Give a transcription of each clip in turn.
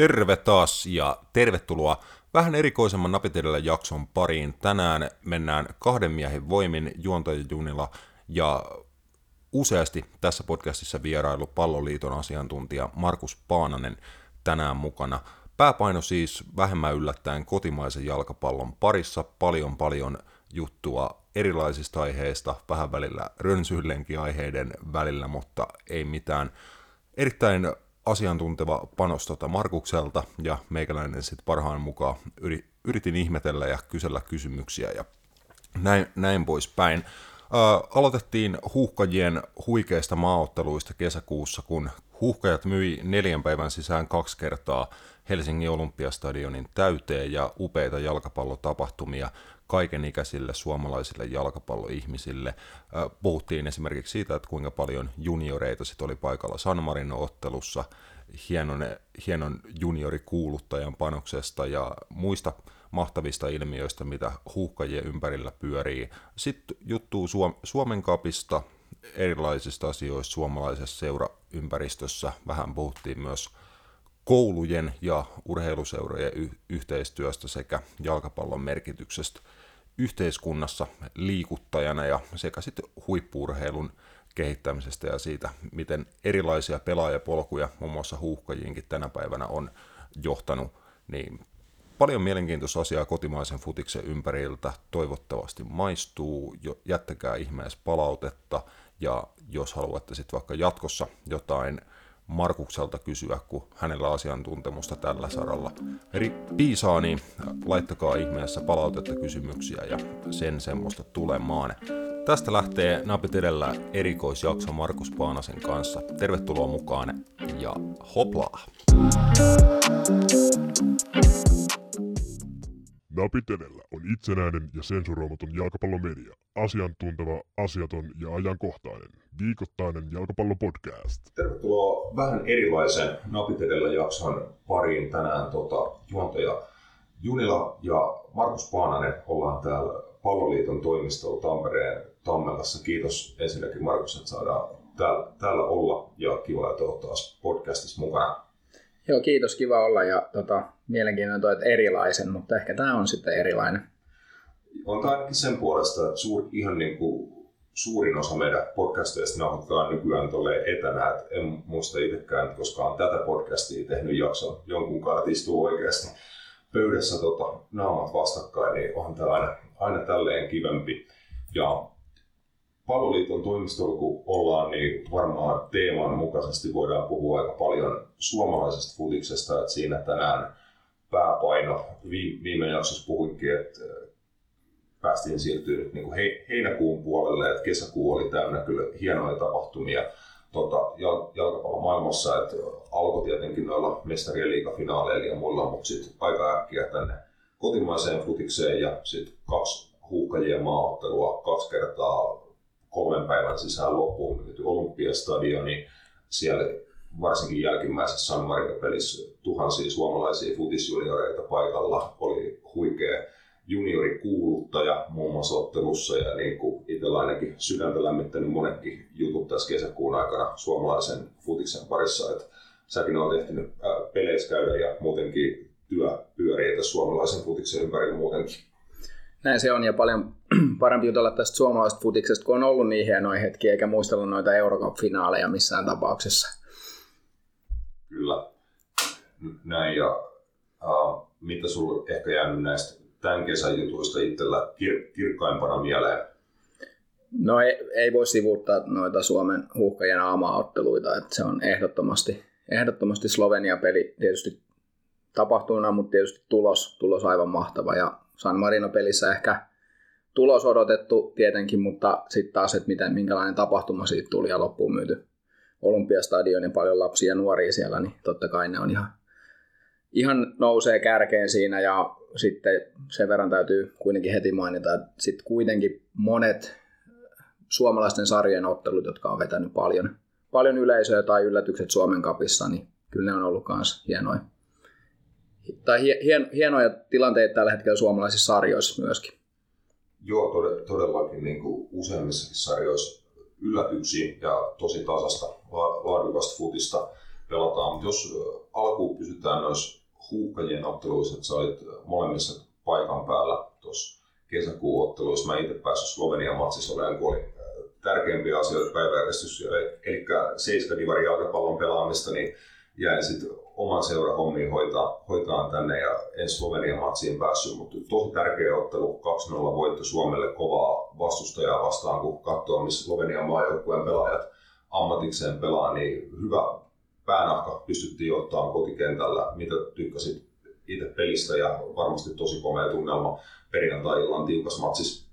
Terve taas ja tervetuloa vähän erikoisemman Napitedellä jakson pariin. Tänään mennään kahden miehen voimin Juontaja Junila ja useasti tässä podcastissa vierailu Palloliiton asiantuntija Markus Paananen tänään mukana. Pääpaino siis vähemmän yllättäen kotimaisen jalkapallon parissa, paljon paljon juttua erilaisista aiheista, vähän välillä rönsyillenkin aiheiden välillä, mutta ei mitään. Erittäin asiantunteva panos tota Markukselta ja meikäläinen sitten parhaan mukaan yritin ihmetellä ja kysellä kysymyksiä ja näin, näin poispäin. Ää, aloitettiin huuhkajien huikeista maaotteluista kesäkuussa, kun huuhkajat myi neljän päivän sisään kaksi kertaa Helsingin Olympiastadionin täyteen ja upeita jalkapallotapahtumia kaikenikäisille suomalaisille jalkapalloihmisille. Puhuttiin esimerkiksi siitä, että kuinka paljon junioreita sit oli paikalla San Marino-ottelussa, hienon, hienon juniorikuuluttajan panoksesta ja muista mahtavista ilmiöistä, mitä huuhkajien ympärillä pyörii. Sitten juttuu Suomen kapista, erilaisista asioista suomalaisessa seuraympäristössä. Vähän puhuttiin myös koulujen ja urheiluseurojen yhteistyöstä sekä jalkapallon merkityksestä yhteiskunnassa liikuttajana ja sekä sitten huippuurheilun kehittämisestä ja siitä, miten erilaisia pelaajapolkuja muun muassa huuhkajiinkin tänä päivänä on johtanut, niin paljon mielenkiintoista asiaa kotimaisen futiksen ympäriltä toivottavasti maistuu, jättäkää ihmeessä palautetta ja jos haluatte sitten vaikka jatkossa jotain Markukselta kysyä, kun hänellä on asiantuntemusta tällä saralla. Eri piisaa, niin laittakaa ihmeessä palautetta kysymyksiä ja sen semmoista tulemaan. Tästä lähtee napit edellä erikoisjakso Markus Paanasen kanssa. Tervetuloa mukaan ja hoplaa! Napit edellä on itsenäinen ja sensuroimaton jalkapallomedia. Asiantunteva, asiaton ja ajankohtainen. Viikoittainen jalkapallopodcast. Tervetuloa vähän erilaisen Napit edellä jakson pariin tänään tota, juontaja Junila ja Markus Paananen ollaan täällä Palloliiton toimistolla Tampereen Tammelassa. Kiitos ensinnäkin Markus, että saadaan täällä, täällä olla ja kiva, että olet taas podcastissa mukana. Joo, kiitos, kiva olla ja tota, mielenkiintoinen että erilaisen, mutta ehkä tämä on sitten erilainen. On tämä ainakin sen puolesta, että suur, ihan niin kuin suurin osa meidän podcasteista nauhoitetaan nykyään tuolle etänä, että en muista itsekään koskaan tätä podcastia tehnyt jakson jonkun kanssa istuu oikeasti pöydässä tota, naamat vastakkain, niin onhan tämä aina, aina tälleen kivempi. Ja Palloliiton toimistolla kun ollaan, niin varmaan teeman mukaisesti voidaan puhua aika paljon suomalaisesta futiksesta, että siinä tänään pääpaino. Viime jaksossa puhuinkin, että äh, päästiin siirtyä nyt niin kuin heinäkuun puolelle, että kesäkuu oli täynnä kyllä hienoja tapahtumia tota, jalkapallon maailmassa, että alkoi tietenkin noilla mestarien liigafinaaleilla ja muilla, mutta sitten aika äkkiä tänne kotimaiseen futikseen ja sitten kaksi huuhkajien maaottelua, kaksi kertaa kolmen päivän sisään loppuun myyty Olympiastadioni. Siellä varsinkin jälkimmäisessä San Marino-pelissä tuhansia suomalaisia futisjunioreita paikalla. Oli huikea juniorikuuluttaja muun muassa ottelussa ja niin kuin itsellä ainakin sydäntä lämmittänyt monetkin jutut tässä kesäkuun aikana suomalaisen futiksen parissa. Että säkin olet tehnyt peleissä käydä ja muutenkin työ pyörii tässä suomalaisen futiksen ympärillä muutenkin. Näin se on ja paljon parempi jutella tästä suomalaisesta futiksesta, kun on ollut niin hienoja hetkiä, eikä muistella noita Eurocup-finaaleja missään tapauksessa. Kyllä. Näin ja uh, mitä sulla ehkä jäänyt näistä tämän kesän jutuista itsellä kir- kirkkaimpana mieleen? No ei, ei voi sivuuttaa noita Suomen huuhkajien aamaotteluita, että se on ehdottomasti, ehdottomasti Slovenia-peli tietysti tapahtuina, mutta tietysti tulos, tulos aivan mahtava ja San Marino-pelissä ehkä tulos odotettu tietenkin, mutta sitten taas, että miten, minkälainen tapahtuma siitä tuli ja loppuun myyty Olympiastadion ja paljon lapsia ja nuoria siellä, niin totta kai ne on ihan, ihan nousee kärkeen siinä ja sitten sen verran täytyy kuitenkin heti mainita, että sitten kuitenkin monet suomalaisten sarjojen ottelut, jotka on vetänyt paljon, paljon yleisöä tai yllätykset Suomen kapissa, niin kyllä ne on ollut myös hienoja tai hien, hienoja tilanteita tällä hetkellä suomalaisissa sarjoissa myöskin. Joo, todellakin niin kuin useammissakin sarjoissa yllätyksiä ja tosi tasasta laadukasta futista pelataan. Mutta jos alkuun pysytään noissa huuhkajien otteluissa, että sä olit molemmissa paikan päällä tuossa kesäkuun otteluissa. Mä itse päässyt Slovenian matsissa olemaan, kun oli tärkeimpiä asioita päiväjärjestys, eli seiska divari jalkapallon pelaamista, niin jäin sitten oman seuran hommiin hoitaa, hoitaa tänne ja en Slovenian matsiin päässyt, mutta tosi tärkeä ottelu, 2-0 voitto Suomelle kovaa vastustajaa vastaan, kun katsoo, missä Slovenian maajoukkueen pelaajat ammatikseen pelaa, niin hyvä päänahka pystyttiin ottaa kotikentällä, mitä tykkäsit itse pelistä ja varmasti tosi komea tunnelma perjantai-illan tiukas matsis.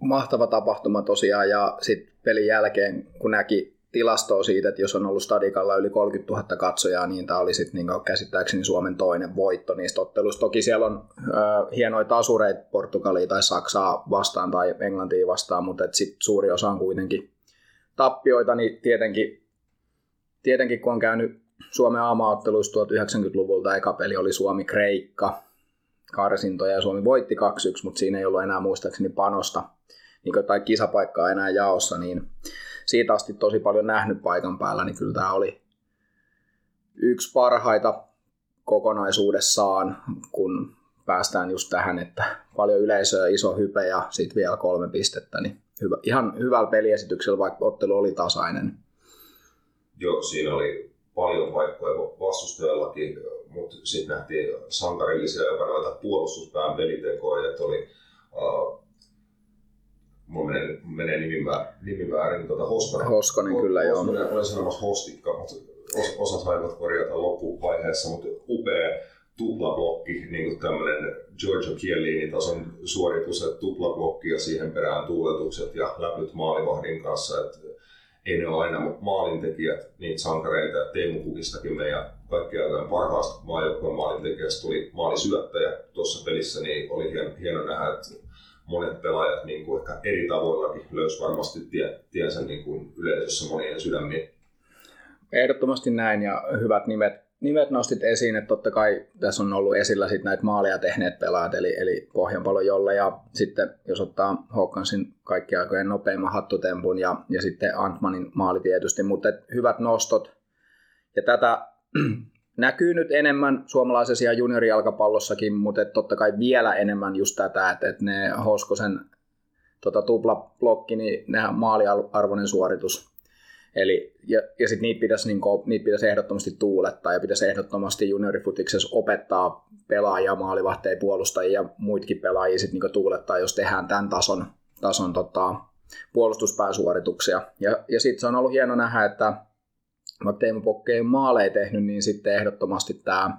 Mahtava tapahtuma tosiaan ja sitten pelin jälkeen, kun näki tilastoa siitä, että jos on ollut Stadikalla yli 30 000 katsojaa, niin tämä oli sitten niin käsittääkseni Suomen toinen voitto niistä otteluista. Toki siellä on äh, hienoja tasureita Portugalia tai Saksaa vastaan tai Englantia vastaan, mutta sit suuri osa on kuitenkin tappioita, niin tietenkin, tietenkin kun on käynyt Suomen aamaotteluissa 1990-luvulta, eka peli oli Suomi-Kreikka, karsintoja ja Suomi voitti 2-1, mutta siinä ei ollut enää muistaakseni panosta niin tai kisapaikkaa enää jaossa, niin siitä asti tosi paljon nähnyt paikan päällä, niin kyllä tämä oli yksi parhaita kokonaisuudessaan, kun päästään just tähän, että paljon yleisöä, iso hype ja sitten vielä kolme pistettä, niin hyvä, ihan hyvällä peliesityksellä, vaikka ottelu oli tasainen. Joo, siinä oli paljon paikkoja vastustajallakin, mutta sitten nähtiin sankarillisia noita puolustuspään pelitekoja, että oli uh, mulla menee, menee nimi, nimi väärin, niin tuota Hoskonen. Hoskonen kyllä joo. Hoskonen, olen sanomassa Hostikka, mutta osa saivat korjata loppuvaiheessa, mutta upea tuplablokki, niin kuin tämmöinen Giorgio Chiellini tason suoritus, että tuplablokki ja siihen perään tuuletukset ja läpyt maalivahdin kanssa, että ei ne ole aina maalintekijät, niitä sankareita, Teemu Kukistakin meidän kaikkien aikojen parhaasta maajoukkueen maalintekijästä tuli maalisyöttäjä tuossa pelissä, niin oli hieno, hieno nähdä, että monet pelaajat niin kuin ehkä eri tavoillakin löysi varmasti tie, tiensä niin kuin yleisössä monien sydämiin. Ehdottomasti näin ja hyvät nimet, nimet nostit esiin, että totta kai tässä on ollut esillä sit näitä maaleja tehneet pelaajat, eli, eli Pohjanpalo Jolle ja sitten jos ottaa Hawkinsin kaikki aikojen nopeimman hattutempun ja, ja sitten Antmanin maali tietysti, mutta hyvät nostot. Ja tätä näkyy nyt enemmän suomalaisessa juniorijalkapallossakin, mutta totta kai vielä enemmän just tätä, että, että ne Hoskosen tota, tuplablokki, niin nehän maaliarvoinen suoritus. Eli, ja, ja sitten niitä pitäisi, niin kuin, niitä pitäisi ehdottomasti tuulettaa ja pitäisi ehdottomasti juniorifutiksessa opettaa pelaajia, maalivahteja, puolustajia ja muitakin pelaajia sit niin tuulettaa, jos tehdään tämän tason, tason tota, puolustuspääsuorituksia. Ja, ja sitten se on ollut hieno nähdä, että vaikka Teemu Pokke ei maaleja tehnyt, niin sitten ehdottomasti tämä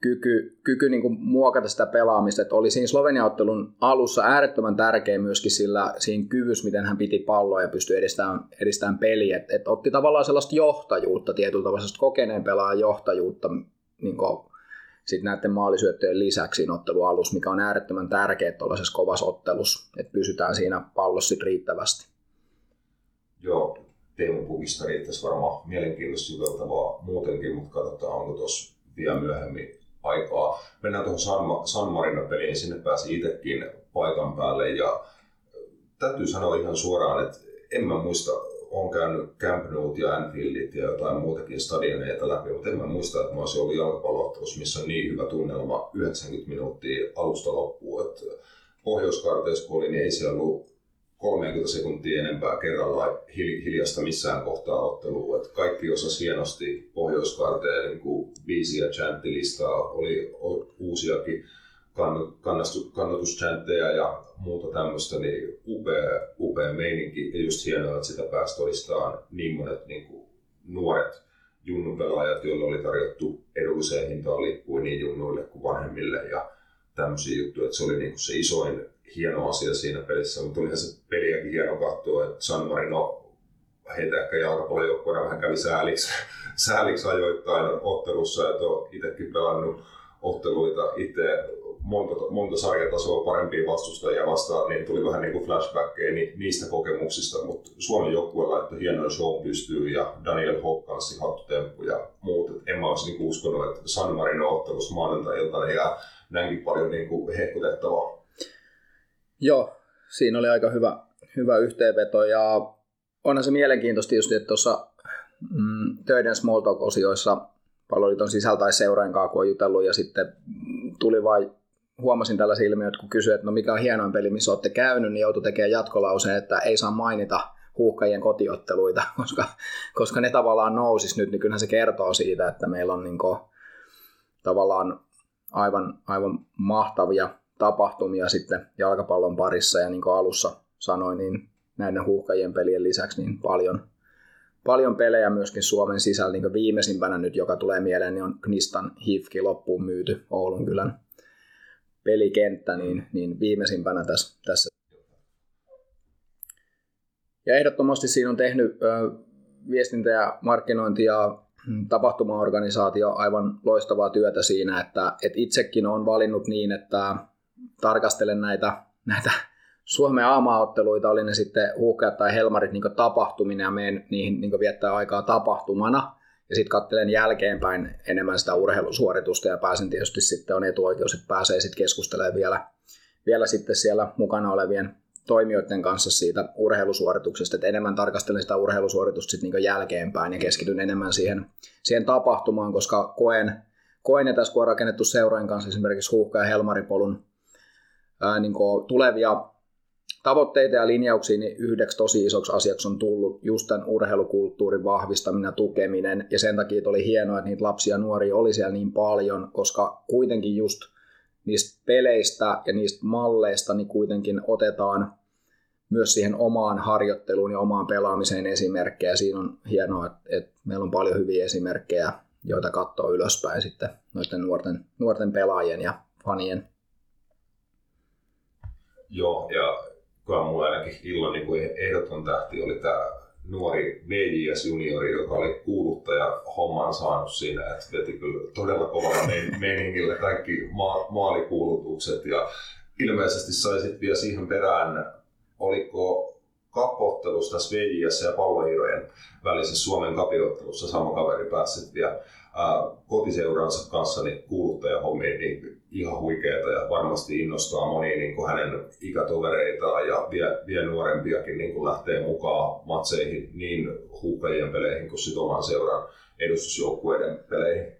kyky, kyky niin muokata sitä pelaamista, että oli siinä Slovenia-ottelun alussa äärettömän tärkeä myöskin sillä siinä kyvyssä, miten hän piti palloa ja pystyi edistämään, edistämään peliä, että et otti tavallaan sellaista johtajuutta, tietyllä tavalla sellaista kokeneen pelaajan johtajuutta niin kuin, sit näiden maalisyöttöjen lisäksi siinä ottelun alussa, mikä on äärettömän tärkeää tuollaisessa kovassa ottelussa, että pysytään siinä pallossa riittävästi. Joo, Teemu Pukista riittäisi varmaan mielenkiintoista juteltavaa muutenkin, mutta katsotaan, onko tuossa vielä myöhemmin aikaa. Mennään tuohon San, San Marino-peliin, niin sinne pääsi itsekin paikan päälle ja täytyy sanoa ihan suoraan, että en mä muista, on käynyt Camp Nou ja Anfieldit ja jotain muutakin stadioneita läpi, mutta en mä muista, että mä olisin ollut jalkapalloottelussa, missä on niin hyvä tunnelma 90 minuuttia alusta loppuun. Että Pohjois-Karteessa kun oli, niin ei se ollut 30 sekuntia enempää kerralla hiljasta missään kohtaa ottelua. Että kaikki osasi hienosti. Pohjoiskarteen niin biisi- ja chanttilistaa, oli uusiakin kannatuschantteja ja muuta tämmöistä, niin upea, upea meininki. Ja just hienoa, että sitä pääsi todistamaan niin monet niin kuin nuoret junnun pelaajat, joille oli tarjottu edulliseen hintaan lippuja niin junnuille kuin vanhemmille ja tämmöisiä juttuja, että se oli niin kuin se isoin hieno asia siinä pelissä, mutta olihan se peliäkin hieno katsoa, että San Marino heitä ehkä jalkapallojoukkueena vähän kävi sääliksi, sääliksi ajoittain ottelussa, että on itsekin pelannut otteluita itse. Monta, monta sarjatasoa parempia vastustajia vastaan, niin tuli vähän niin kuin flashbackkejä niistä kokemuksista, mutta Suomen joukkueella, että hieno show pystyy ja Daniel Hokkansi, hattutemppu ja muut, että en mä olisi niin uskonut, että San Marino ottelussa maanantai-iltana ja näinkin paljon niin kuin hehkutettavaa Joo, siinä oli aika hyvä, hyvä yhteenveto ja onhan se mielenkiintoista just, että tuossa mm, töiden small talk-osioissa palloliiton sisältä tai seuraajan kanssa, kun on jutellut, ja sitten tuli vain huomasin tällä ilmiöitä, kun kysyin, että no mikä on hienoin peli, missä olette käynyt, niin joutui tekemään jatkolauseen, että ei saa mainita huuhkajien kotiotteluita, koska, koska ne tavallaan nousis nyt, niin kyllähän se kertoo siitä, että meillä on niin kuin, tavallaan aivan, aivan mahtavia tapahtumia sitten jalkapallon parissa, ja niin kuin alussa sanoin, niin näiden huuhkajien pelien lisäksi niin paljon, paljon pelejä myöskin Suomen sisällä, niin viimeisimpänä nyt, joka tulee mieleen, niin on Knistan Hifki loppuun myyty Oulun kylän pelikenttä, niin, niin viimeisimpänä tässä, tässä. Ja ehdottomasti siinä on tehnyt ö, viestintä ja markkinointi ja mm, tapahtumaorganisaatio aivan loistavaa työtä siinä, että, että itsekin on valinnut niin, että tarkastelen näitä, näitä Suomen aamaotteluita, oli ne sitten huuhkajat tai helmarit niin tapahtumina ja menen niihin niin viettää aikaa tapahtumana. Ja sitten katselen jälkeenpäin enemmän sitä urheilusuoritusta ja pääsen tietysti sitten on etuoikeus, että pääsee sitten keskustelemaan vielä, vielä sitten siellä mukana olevien toimijoiden kanssa siitä urheilusuorituksesta, että enemmän tarkastelen sitä urheilusuoritusta sitten niin jälkeenpäin ja keskityn enemmän siihen, siihen tapahtumaan, koska koen, koen ja tässä kun on rakennettu seurojen kanssa esimerkiksi Huuhka- ja Helmaripolun ää, niin tulevia tavoitteita ja linjauksia niin yhdeksi tosi isoksi asiaksi on tullut just tämän urheilukulttuurin vahvistaminen ja tukeminen. Ja sen takia oli hienoa, että niitä lapsia ja nuoria oli siellä niin paljon, koska kuitenkin just niistä peleistä ja niistä malleista niin kuitenkin otetaan myös siihen omaan harjoitteluun ja omaan pelaamiseen esimerkkejä. Siinä on hienoa, että, että meillä on paljon hyviä esimerkkejä, joita katsoo ylöspäin sitten noiden nuorten, nuorten pelaajien ja fanien. Joo, ja kyllä mulla ainakin illan niin kuin ehdoton tähti oli tämä nuori VJS juniori, joka oli kuuluttaja homman saanut siinä, että veti kyllä todella kovalla meningillä kaikki ma- maalikuulutukset ja ilmeisesti sai sitten vielä siihen perään, oliko kapottelussa tässä VJS ja pallohirojen välisessä Suomen kapiottelussa sama kaveri pääsi vielä kotiseuransa kanssa niin kuuluttajahommiin niin ihan huikeeta ja varmasti innostaa monia niin kuin hänen ikätovereitaan ja vie, vie nuorempiakin niin kuin lähtee mukaan matseihin niin huuhkajien peleihin kuin sit oman seuran edustusjoukkueiden peleihin.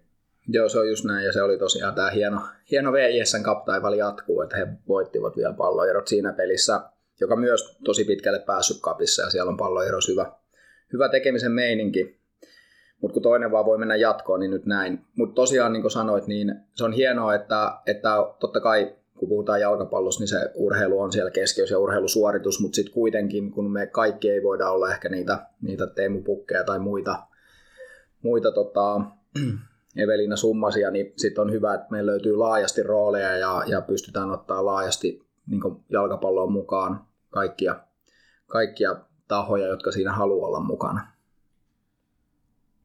Joo, se on just näin ja se oli tosiaan tämä hieno, hieno VISn kaptaival jatkuu, että he voittivat vielä palloerot siinä pelissä, joka myös tosi pitkälle päässyt kapissa ja siellä on palloeros hyvä, hyvä tekemisen meininki. Mutta kun toinen vaan voi mennä jatkoon, niin nyt näin. Mutta tosiaan, niin kuin sanoit, niin se on hienoa, että, että totta kai kun puhutaan jalkapallossa, niin se urheilu on siellä keskiössä ja urheilusuoritus, mutta sitten kuitenkin, kun me kaikki ei voida olla ehkä niitä, niitä teemupukkeja tai muita, muita tota, Evelina Summasia, niin sitten on hyvä, että meillä löytyy laajasti rooleja ja, ja pystytään ottaa laajasti niin jalkapalloon mukaan kaikkia, kaikkia tahoja, jotka siinä haluaa olla mukana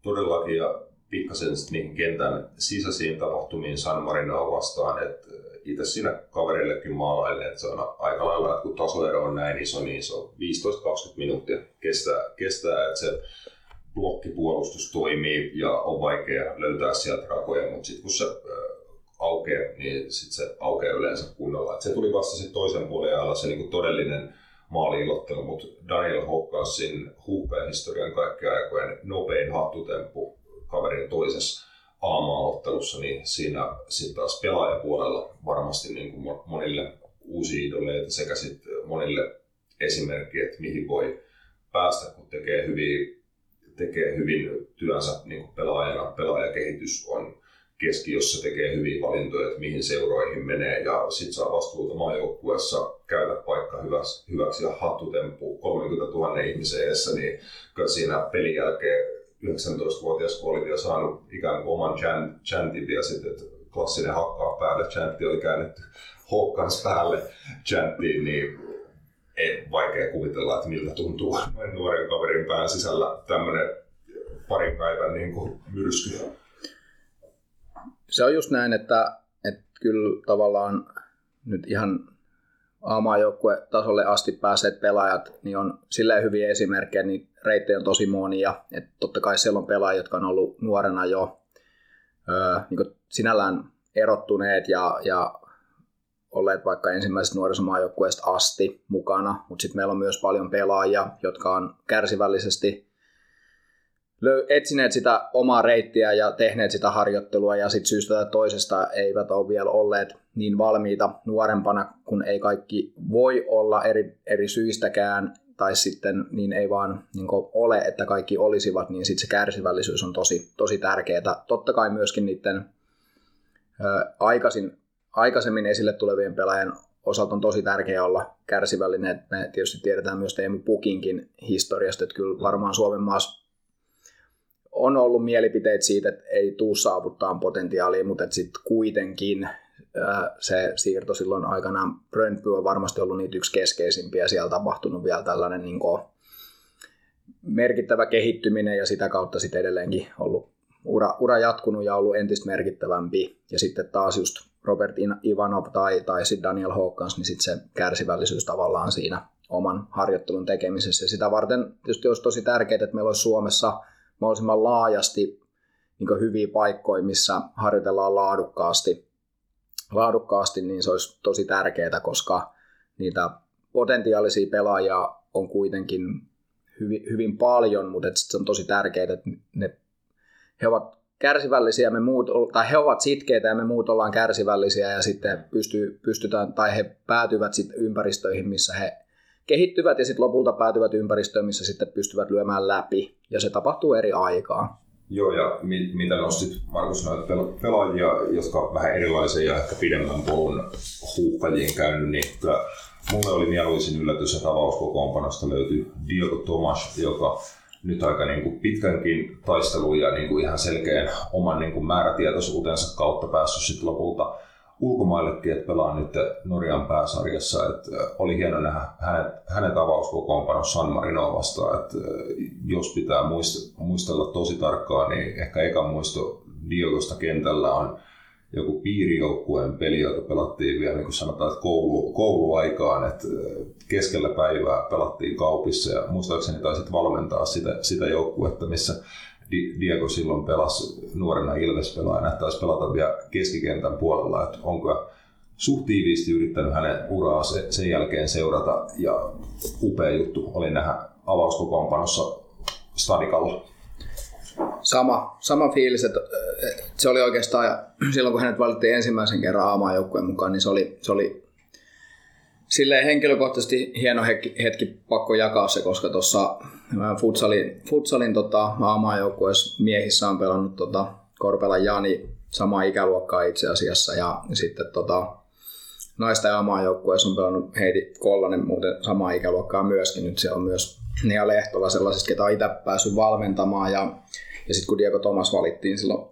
todellakin ja pikkasen niihin kentän sisäisiin tapahtumiin San Marinoa vastaan, että itse siinä kaverillekin maalaille, että se on aika lailla, että kun tasoero on näin iso, niin se on 15-20 minuuttia kestää, kestää että se blokkipuolustus toimii ja on vaikea löytää sieltä rakoja, mutta sitten kun se aukeaa, niin sitten se aukeaa yleensä kunnolla. Et se tuli vasta sitten toisen puolen ajalla se niinku todellinen maaliilottelu, mutta Daniel Hokkasin historian kaikkien aikojen nopein hattutemppu kaverin toisessa aamaottelussa, niin siinä sitten taas pelaajapuolella varmasti niin kuin monille uusia idoleita sekä sitten monille esimerkkiä, että mihin voi päästä, kun tekee hyvin, tekee hyvin työnsä niin kuin pelaajana. Pelaajakehitys on keskiössä tekee hyviä valintoja, että mihin seuroihin menee. Ja sitten saa vastuuta maajoukkueessa käydä paikka hyväksi, hyväksi ja hattutemppu 30 000 ihmisen edessä, niin kyllä siinä pelin jälkeen 19-vuotias kun oli vielä saanut ikään kuin oman chantin ja sitten, että klassinen hakkaa päälle, chantti oli käännetty hokkans päälle chanttiin, niin ei vaikea kuvitella, että miltä tuntuu. Nuoren kaverin pään sisällä tämmöinen parin päivän niin kuin myrsky se on just näin, että, että kyllä tavallaan nyt ihan A-maajoukkue tasolle asti päässeet pelaajat, niin on silleen hyviä esimerkkejä, niin reittejä on tosi monia. Että totta kai siellä on pelaajia, jotka on ollut nuorena jo öö, niin sinällään erottuneet ja, ja olleet vaikka ensimmäisestä nuorisomaajoukkueesta asti mukana, mutta sitten meillä on myös paljon pelaajia, jotka on kärsivällisesti etsineet sitä omaa reittiä ja tehneet sitä harjoittelua ja sitten syystä tai toisesta eivät ole vielä olleet niin valmiita nuorempana, kun ei kaikki voi olla eri, eri syistäkään tai sitten niin ei vaan niin ole, että kaikki olisivat, niin sitten se kärsivällisyys on tosi, tosi tärkeää. Totta kai myöskin niiden ö, aikaisin, aikaisemmin esille tulevien pelaajien osalta on tosi tärkeää olla kärsivällinen. Me tietysti tiedetään myös Teemu Pukinkin historiasta, että kyllä varmaan Suomen maassa on ollut mielipiteet siitä, että ei tuu saavuttaa potentiaalia, mutta sitten kuitenkin se siirto silloin aikanaan Bröntby on varmasti ollut niitä yksi keskeisimpiä. Siellä tapahtunut vielä tällainen niin kuin merkittävä kehittyminen ja sitä kautta sitten edelleenkin ollut ura, ura jatkunut ja ollut entistä merkittävämpi. Ja sitten taas just Robert Ivanov tai, tai sitten Daniel Hawkins, niin sitten se kärsivällisyys tavallaan siinä oman harjoittelun tekemisessä. Ja sitä varten tietysti olisi tosi tärkeää, että meillä olisi Suomessa mahdollisimman laajasti niin hyviä paikkoja, missä harjoitellaan laadukkaasti. Laadukkaasti, niin se olisi tosi tärkeää, koska niitä potentiaalisia pelaajia on kuitenkin hyvin, hyvin paljon, mutta se on tosi tärkeää, että ne, he ovat kärsivällisiä, me muut, tai he ovat sitkeitä ja me muut ollaan kärsivällisiä ja sitten pystyy, pystytään, tai he päätyvät sitten ympäristöihin, missä he kehittyvät ja sitten lopulta päätyvät ympäristöön, missä sitten pystyvät lyömään läpi ja se tapahtuu eri aikaa. Joo, ja mit, mitä nostit Markus noita pelaajia, jotka on vähän erilaisia ja ehkä pidemmän polun huuhkajien käynyt, niin kyllä mulle oli mieluisin yllätys, että avauskokoonpanosta löytyi Diogo Tomas, joka nyt aika niin kuin pitkänkin taistelun ja niin kuin ihan selkeän oman niin kuin määrätietoisuutensa kautta päässyt sitten lopulta ulkomaillekin, että pelaa nyt Norjan pääsarjassa. Että oli hieno nähdä hänet, hänet avauskokoonpano San Marinoa vastaan. Että jos pitää muistella tosi tarkkaan, niin ehkä eka muisto Diogosta kentällä on joku piirijoukkueen peli, jota pelattiin vielä niin kuin sanotaan, että koulu, kouluaikaan, että keskellä päivää pelattiin kaupissa ja muistaakseni taisit valmentaa sitä, sitä joukkuetta, missä Diego silloin pelasi nuorena Ilves-pelaajana, että taisi pelata vielä keskikentän puolella, että onko suht tiiviisti yrittänyt hänen uraa sen jälkeen seurata ja upea juttu oli nähdä avauskokoonpanossa Stadikalla. Sama, sama fiilis, että se oli oikeastaan silloin kun hänet valittiin ensimmäisen kerran aamaan joukkueen mukaan, niin se oli, se oli silleen henkilökohtaisesti hieno hetki, hetki pakko jakaa se, koska tuossa futsalin, futsalin tota, aamaajoukkueessa miehissä on pelannut tota, Korpela Jani samaa ikäluokkaa itse asiassa ja sitten tota, naista ja aamaajoukkueessa on pelannut Heidi Kollanen muuten samaa ikäluokkaa myöskin. Nyt siellä on myös Nia Lehtola sellaisista, ketä on itse päässyt valmentamaan ja, ja sitten kun Diego Thomas valittiin silloin,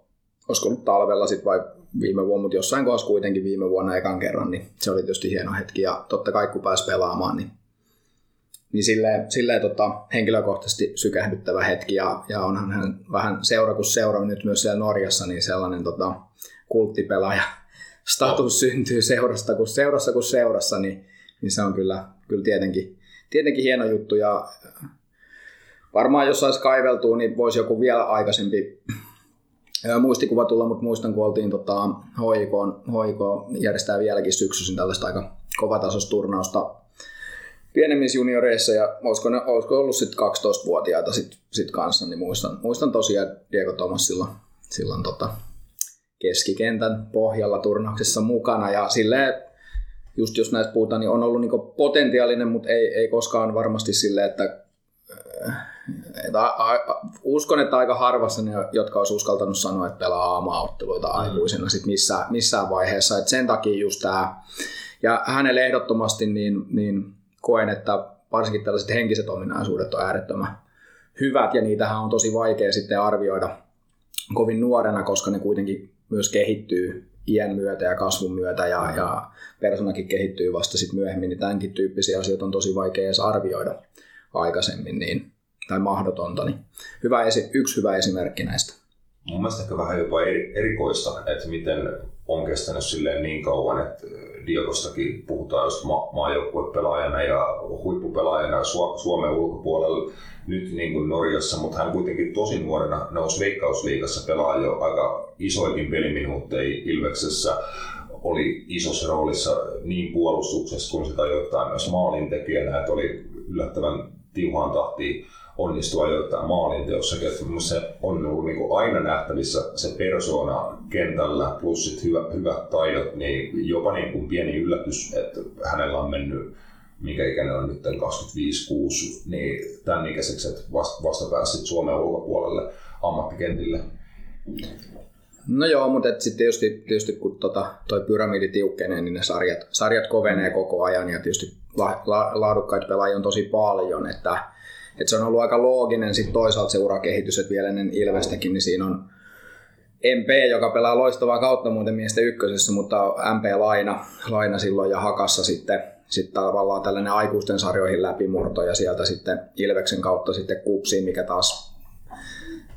olisiko ollut talvella sitten vai viime vuonna, mutta jossain kohdassa kuitenkin viime vuonna ekan kerran, niin se oli tietysti hieno hetki. Ja totta kai kun pääsi pelaamaan, niin, niin silleen, silleen tota, henkilökohtaisesti sykähdyttävä hetki. Ja, ja onhan hän vähän seura kuin seura nyt myös siellä Norjassa, niin sellainen tota, kulttipelaaja status syntyy seurasta kuin seurassa kuin seurassa, niin, niin se on kyllä, kyllä tietenkin, tietenkin hieno juttu. Ja varmaan jos saisi kaiveltua, niin voisi joku vielä aikaisempi muistikuva tulla, mutta muistan, kun oltiin tota, HIK, HIK järjestää vieläkin syksyisin tällaista aika kovatasosta turnausta pienemmissä junioreissa ja olisiko, ne, olisiko ollut sitten 12-vuotiaita sit, sit kanssa, niin muistan, muistan tosiaan Diego Thomas silloin, silloin tota, keskikentän pohjalla turnauksessa mukana ja silleen just jos näistä puhutaan, niin on ollut niinku potentiaalinen, mutta ei, ei koskaan varmasti silleen, että että a, a, uskon, että aika harvassa ne, jotka olisi uskaltanut sanoa, että pelaa aamaotteluita mm. aikuisena sit missään, missään vaiheessa. Et sen takia just tämä. Ja hänelle ehdottomasti niin, niin koen, että varsinkin tällaiset henkiset ominaisuudet on äärettömän hyvät ja niitähän on tosi vaikea sitten arvioida kovin nuorena, koska ne kuitenkin myös kehittyy iän myötä ja kasvun myötä ja, ja persoonakin kehittyy vasta sitten myöhemmin, niin tämänkin tyyppisiä asioita on tosi vaikea edes arvioida aikaisemmin, niin, tai mahdotonta, niin hyvä esi- yksi hyvä esimerkki näistä. Mun mielestä ehkä vähän jopa eri, erikoista, että miten on kestänyt silleen niin kauan, että Diogostakin puhutaan just ma- maajoukkuepelaajana ja huippupelaajana Su- Suomen ulkopuolella nyt niin kuin Norjassa, mutta hän kuitenkin tosi nuorena nousi Veikkausliigassa pelaa jo aika isoikin peliminuutteja Ilveksessä oli isossa roolissa niin puolustuksessa kuin sitä ajoittain myös maalintekijänä, että oli yllättävän tiuhaan tahtiin onnistua joitain maalinteossakin. Että se on ollut niin aina nähtävissä se persona kentällä plus sit hyvä, hyvät taidot, niin jopa niin kuin pieni yllätys, että hänellä on mennyt mikä ikäinen on nyt 25-6, niin tämän ikäiseksi, että vasta, vasta pääsit Suomen ulkopuolelle ammattikentille. No joo, mutta sitten tietysti, tietysti kun tota, toi pyramidi tiukkenee, niin ne sarjat, sarjat kovenee koko ajan ja tietysti la, la, laadukkaita pelaajia on tosi paljon, että, että se on ollut aika looginen sitten toisaalta se urakehitys, että vielä ennen Ilvestäkin, niin siinä on MP, joka pelaa loistavaa kautta muuten miesten ykkösessä, mutta MP Laina, Laina silloin ja Hakassa sitten, sitten tavallaan tällainen aikuisten sarjoihin läpimurto ja sieltä sitten Ilveksen kautta sitten Kupsiin, mikä taas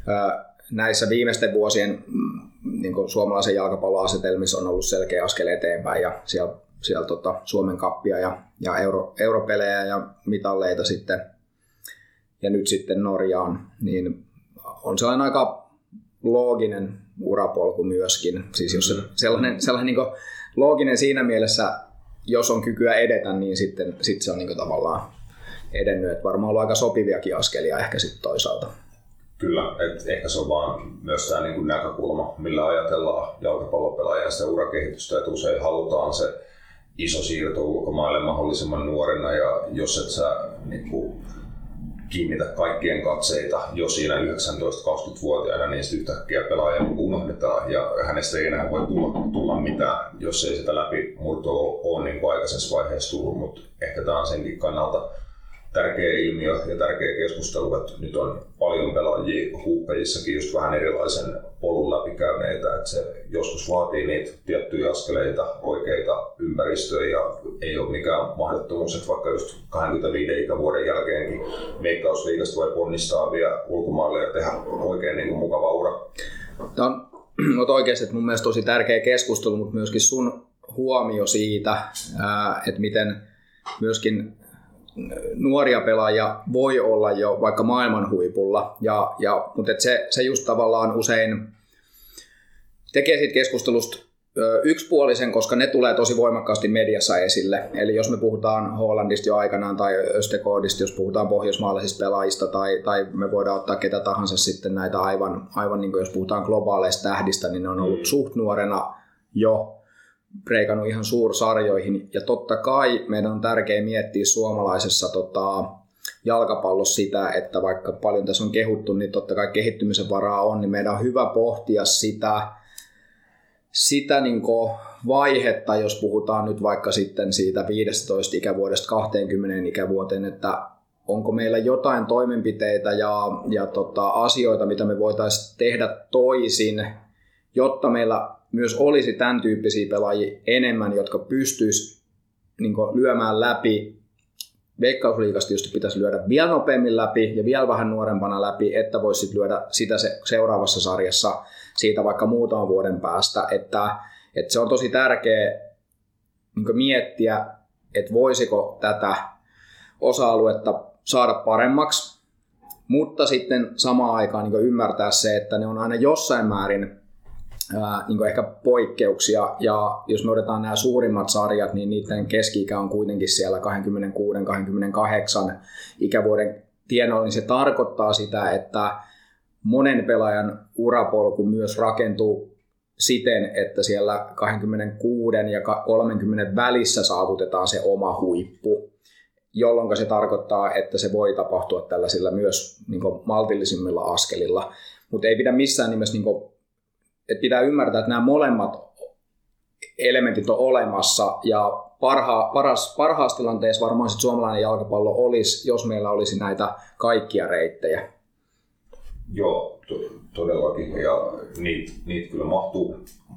ää, näissä viimeisten vuosien mm, niin kuin suomalaisen jalkapalloasetelmissa on ollut selkeä askel eteenpäin ja siellä, siellä tota, Suomen kappia ja, ja euro, europelejä ja mitalleita sitten ja nyt sitten Norjaan, niin on sellainen aika looginen urapolku myöskin. Siis jos se, sellainen, sellainen niin looginen siinä mielessä, jos on kykyä edetä, niin sitten sit se on niin tavallaan edennyt. Et varmaan ollut aika sopiviakin askelia ehkä sitten toisaalta. Kyllä, että ehkä se on vaan myös tämä niin näkökulma, millä ajatellaan jalkapallopelaajan sitä urakehitystä, että usein halutaan se iso siirto ulkomaille mahdollisimman nuorena ja jos et sä niin kuin, kiinnitä kaikkien katseita jo siinä 19-20-vuotiaana, niin sitten yhtäkkiä pelaaja niin unohdetaan ja hänestä ei enää voi tulla, tulla mitään, jos ei sitä läpimurtoa ole niin kuin aikaisessa vaiheessa tullut, mutta ehkä tämä on senkin kannalta tärkeä ilmiö ja tärkeä keskustelu, että nyt on paljon pelaajia huuppejissakin just vähän erilaisen polun läpikäyneitä, että se joskus vaatii niitä tiettyjä askeleita, oikeita ympäristöjä ja ei ole mikään mahdottomuus, että vaikka just 25 ikävuoden jälkeenkin veikkausliikasta voi ponnistaa vielä ulkomaille ja tehdä oikein niin kuin mukava ura. Tämä on mutta oikeasti mun mielestä tosi tärkeä keskustelu, mutta myöskin sun huomio siitä, että miten myöskin nuoria pelaajia voi olla jo vaikka maailman huipulla, ja, ja, mutta et se, se just tavallaan usein tekee siitä keskustelusta yksipuolisen, koska ne tulee tosi voimakkaasti mediassa esille. Eli jos me puhutaan Hollandista jo aikanaan tai Östekoodista, jos puhutaan pohjoismaalaisista pelaajista tai, tai me voidaan ottaa ketä tahansa sitten näitä aivan, aivan niin kuin jos puhutaan globaaleista tähdistä, niin ne on ollut suht nuorena jo breikannut ihan suursarjoihin. Ja totta kai meidän on tärkeää miettiä suomalaisessa tota, jalkapallossa sitä, että vaikka paljon tässä on kehuttu, niin totta kai kehittymisen varaa on, niin meidän on hyvä pohtia sitä, sitä niin vaihetta, jos puhutaan nyt vaikka sitten siitä 15 ikävuodesta 20 ikävuoteen, että onko meillä jotain toimenpiteitä ja, ja tota, asioita, mitä me voitaisiin tehdä toisin, jotta meillä myös olisi tämän tyyppisiä pelaajia enemmän, jotka pystyis niin lyömään läpi Veikkausliikasta just pitäisi lyödä vielä nopeammin läpi ja vielä vähän nuorempana läpi, että voisi lyödä sitä se seuraavassa sarjassa siitä vaikka muutaman vuoden päästä. Että, että se on tosi tärkeä niin miettiä, että voisiko tätä osa-aluetta saada paremmaksi, mutta sitten samaan aikaan niin ymmärtää se, että ne on aina jossain määrin ää, niin ehkä poikkeuksia. Ja jos me otetaan nämä suurimmat sarjat, niin niiden keski-ikä on kuitenkin siellä 26-28 ikävuoden tienoilla, niin se tarkoittaa sitä, että monen pelaajan urapolku myös rakentuu siten, että siellä 26 ja 30 välissä saavutetaan se oma huippu, jolloin se tarkoittaa, että se voi tapahtua tällaisilla myös niin maltillisimmilla askelilla. Mutta ei pidä missään nimessä niin että pitää ymmärtää, että nämä molemmat elementit on olemassa ja parha, paras, parhaassa tilanteessa varmaan sit suomalainen jalkapallo olisi, jos meillä olisi näitä kaikkia reittejä. Joo, to- todellakin. Ja niitä, niitä kyllä mahtuu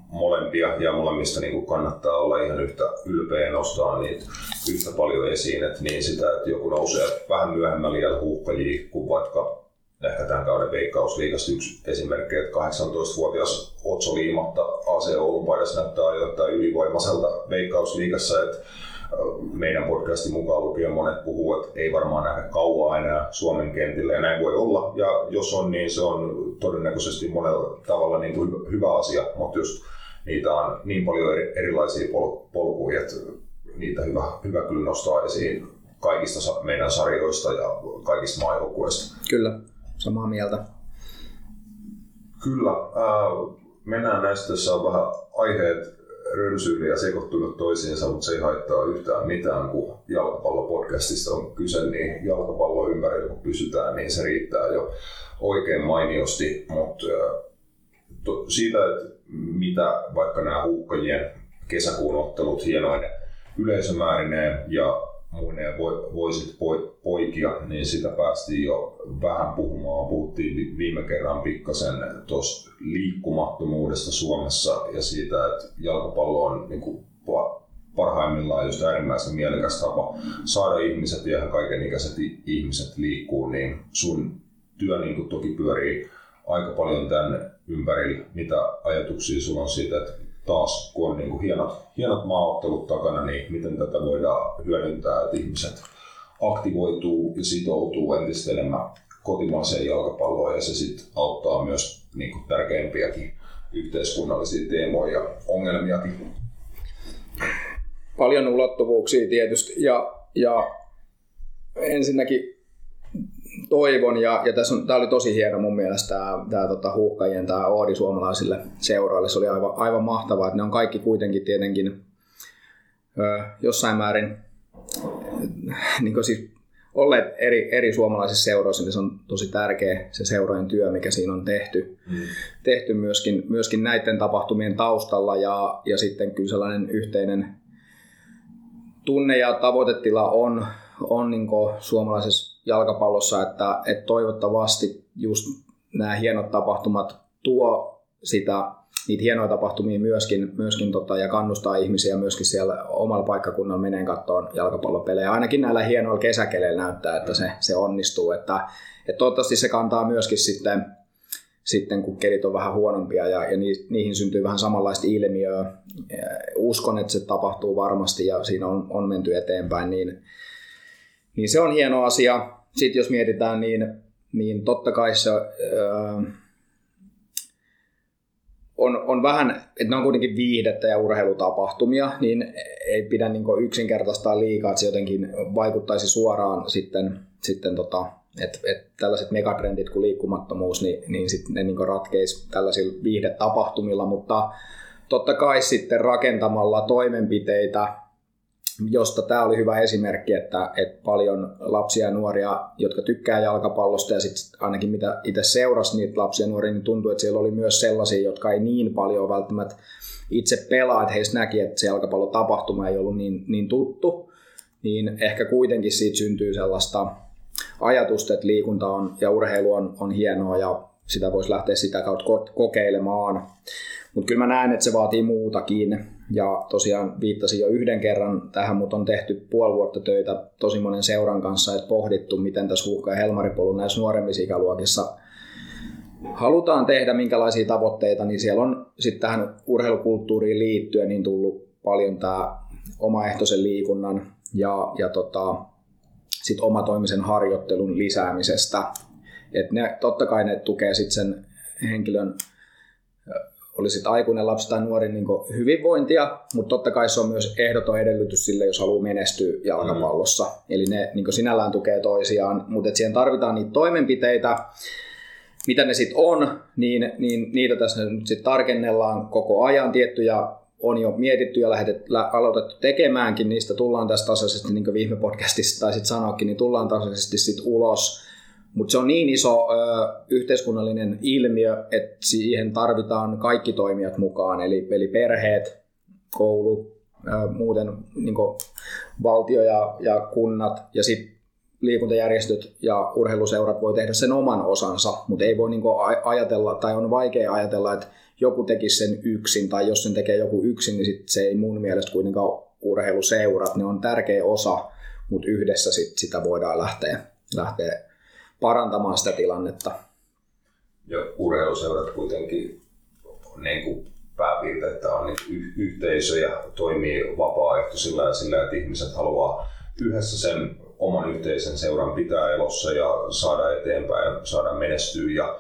molempia ja molemmista niin kannattaa olla ihan yhtä ylpeä ja nostaa niitä yhtä paljon esiin. Että niin sitä, että joku nousee vähän myöhemmällä liian huuhkajia kuin vaikka ehkä tämän kauden veikkausliigasta yksi esimerkki, että 18-vuotias Otso Liimatta AC Oulun paidassa näyttää ajoittain ylivoimaiselta veikkausliigassa, että meidän podcastin mukaan lukien monet puhuu, että ei varmaan nähdä kauaa enää Suomen kentillä ja näin voi olla. Ja jos on, niin se on todennäköisesti monella tavalla niin kuin hyvä asia, mutta just niitä on niin paljon erilaisia polkuja, että niitä hyvä, hyvä kyllä nostaa esiin kaikista meidän sarjoista ja kaikista maajoukkueista. Kyllä, samaa mieltä. Kyllä. Äh, mennään näistä, tässä on vähän aiheet rönsyyliä sekoittunut toisiinsa, mutta se ei haittaa yhtään mitään, kun jalkapallopodcastista on kyse, niin jalkapallo ympärillä kun pysytään, niin se riittää jo oikein mainiosti, mutta siitä, että mitä vaikka nämä huuhkajien kesäkuun ottelut hienoinen yleisömäärineen ja muineen voisit poikia, niin sitä päästiin jo vähän puhumaan. Puhuttiin viime kerran pikkasen tuosta liikkumattomuudesta Suomessa ja siitä, että jalkapallo on niin kuin parhaimmillaan just äärimmäisen mielekäs tapa saada ihmiset ja ihan kaikenikäiset ihmiset liikkuu, niin sun työ niin kuin toki pyörii aika paljon tämän ympärillä. Mitä ajatuksia sulla on siitä, että taas kun on niin kuin hienot, hienot maaottelut takana, niin miten tätä voidaan hyödyntää, että ihmiset aktivoituu ja sitoutuu entistä enemmän kotimaiseen jalkapalloon ja se sitten auttaa myös niin kuin tärkeimpiäkin yhteiskunnallisia teemoja ja ongelmiakin. Paljon ulottuvuuksia tietysti ja, ja ensinnäkin toivon, ja, ja tässä on, tämä oli tosi hieno mun mielestä tämä, tämä tota, huuhkajien tämä oodi suomalaisille seuroille. Se oli aivan, aivan mahtavaa, että ne on kaikki kuitenkin tietenkin ö, jossain määrin niin siis olleet eri, eri suomalaisissa seuroissa, niin se on tosi tärkeä se seurojen työ, mikä siinä on tehty, mm. tehty myöskin, myöskin näiden tapahtumien taustalla ja, ja sitten kyllä sellainen yhteinen tunne ja tavoitetila on, on niin suomalaisessa jalkapallossa, että, että toivottavasti just nämä hienot tapahtumat tuo sitä, niitä hienoja tapahtumia myöskin, myöskin tota, ja kannustaa ihmisiä myöskin siellä omalla paikkakunnalla meneen kattoon jalkapallopelejä. Ainakin näillä hienoilla kesäkeleillä näyttää, että se, se onnistuu. Että, että toivottavasti se kantaa myöskin sitten, sitten kun kelit on vähän huonompia ja, ja niihin syntyy vähän samanlaista ilmiöä. Uskon, että se tapahtuu varmasti ja siinä on, on menty eteenpäin, niin, niin se on hieno asia sitten jos mietitään, niin, niin totta kai se öö, on, on vähän, että ne on kuitenkin viihdettä ja urheilutapahtumia, niin ei pidä niin yksinkertaistaa liikaa, että se jotenkin vaikuttaisi suoraan sitten, sitten tota, että et tällaiset megatrendit kuin liikkumattomuus, niin, niin sitten ne niin ratkeisi tällaisilla viihdetapahtumilla, mutta totta kai sitten rakentamalla toimenpiteitä, josta tämä oli hyvä esimerkki, että, että paljon lapsia ja nuoria, jotka tykkää jalkapallosta ja sitten ainakin mitä itse seurasi niitä lapsia ja nuoria, niin tuntui, että siellä oli myös sellaisia, jotka ei niin paljon välttämättä itse pelaa, että heistä näki, että se jalkapallotapahtuma ei ollut niin, niin tuttu, niin ehkä kuitenkin siitä syntyy sellaista ajatusta, että liikunta on, ja urheilu on, on hienoa ja sitä voisi lähteä sitä kautta kokeilemaan. Mutta kyllä mä näen, että se vaatii muutakin. Ja tosiaan viittasin jo yhden kerran tähän, mutta on tehty puoli vuotta töitä tosi monen seuran kanssa, että pohdittu, miten tässä Huhka- ja Helmaripolun näissä nuoremmissa ikäluokissa halutaan tehdä, minkälaisia tavoitteita, niin siellä on sitten tähän urheilukulttuuriin liittyen niin tullut paljon tämä omaehtoisen liikunnan ja, ja tota, sit omatoimisen harjoittelun lisäämisestä. Et ne, totta kai ne tukee sitten sen henkilön oli sitten aikuinen lapsi tai nuori niin hyvinvointia, mutta totta kai se on myös ehdoton edellytys sille, jos haluaa menestyä jalkapallossa. Mm. Eli ne niin sinällään tukee toisiaan, mutta siihen tarvitaan niitä toimenpiteitä, mitä ne sitten on, niin, niin niitä tässä nyt sitten tarkennellaan koko ajan. Tiettyjä on jo mietitty ja lähetet, aloitettu tekemäänkin, niistä tullaan tästä tasaisesti, niin kuin viime podcastissa tai sitten sanoakin, niin tullaan tasaisesti sitten ulos mutta se on niin iso ö, yhteiskunnallinen ilmiö, että siihen tarvitaan kaikki toimijat mukaan, eli, eli perheet, koulu, ö, muuten niin valtio ja, ja kunnat ja sitten liikuntajärjestöt ja urheiluseurat voi tehdä sen oman osansa, mutta ei voi niin ajatella tai on vaikea ajatella, että joku tekisi sen yksin tai jos sen tekee joku yksin, niin sit se ei mun mielestä kuitenkaan urheiluseurat, ne on tärkeä osa, mutta yhdessä sit sitä voidaan lähteä, lähteä parantamaan sitä tilannetta. Ja urheiluseurat kuitenkin niin kuin pääpiirteitä on niin y- yhteisö ja toimii vapaaehtoisilla ja sillä, että ihmiset haluaa yhdessä sen oman yhteisen seuran pitää elossa ja saada eteenpäin ja saada menestyä ja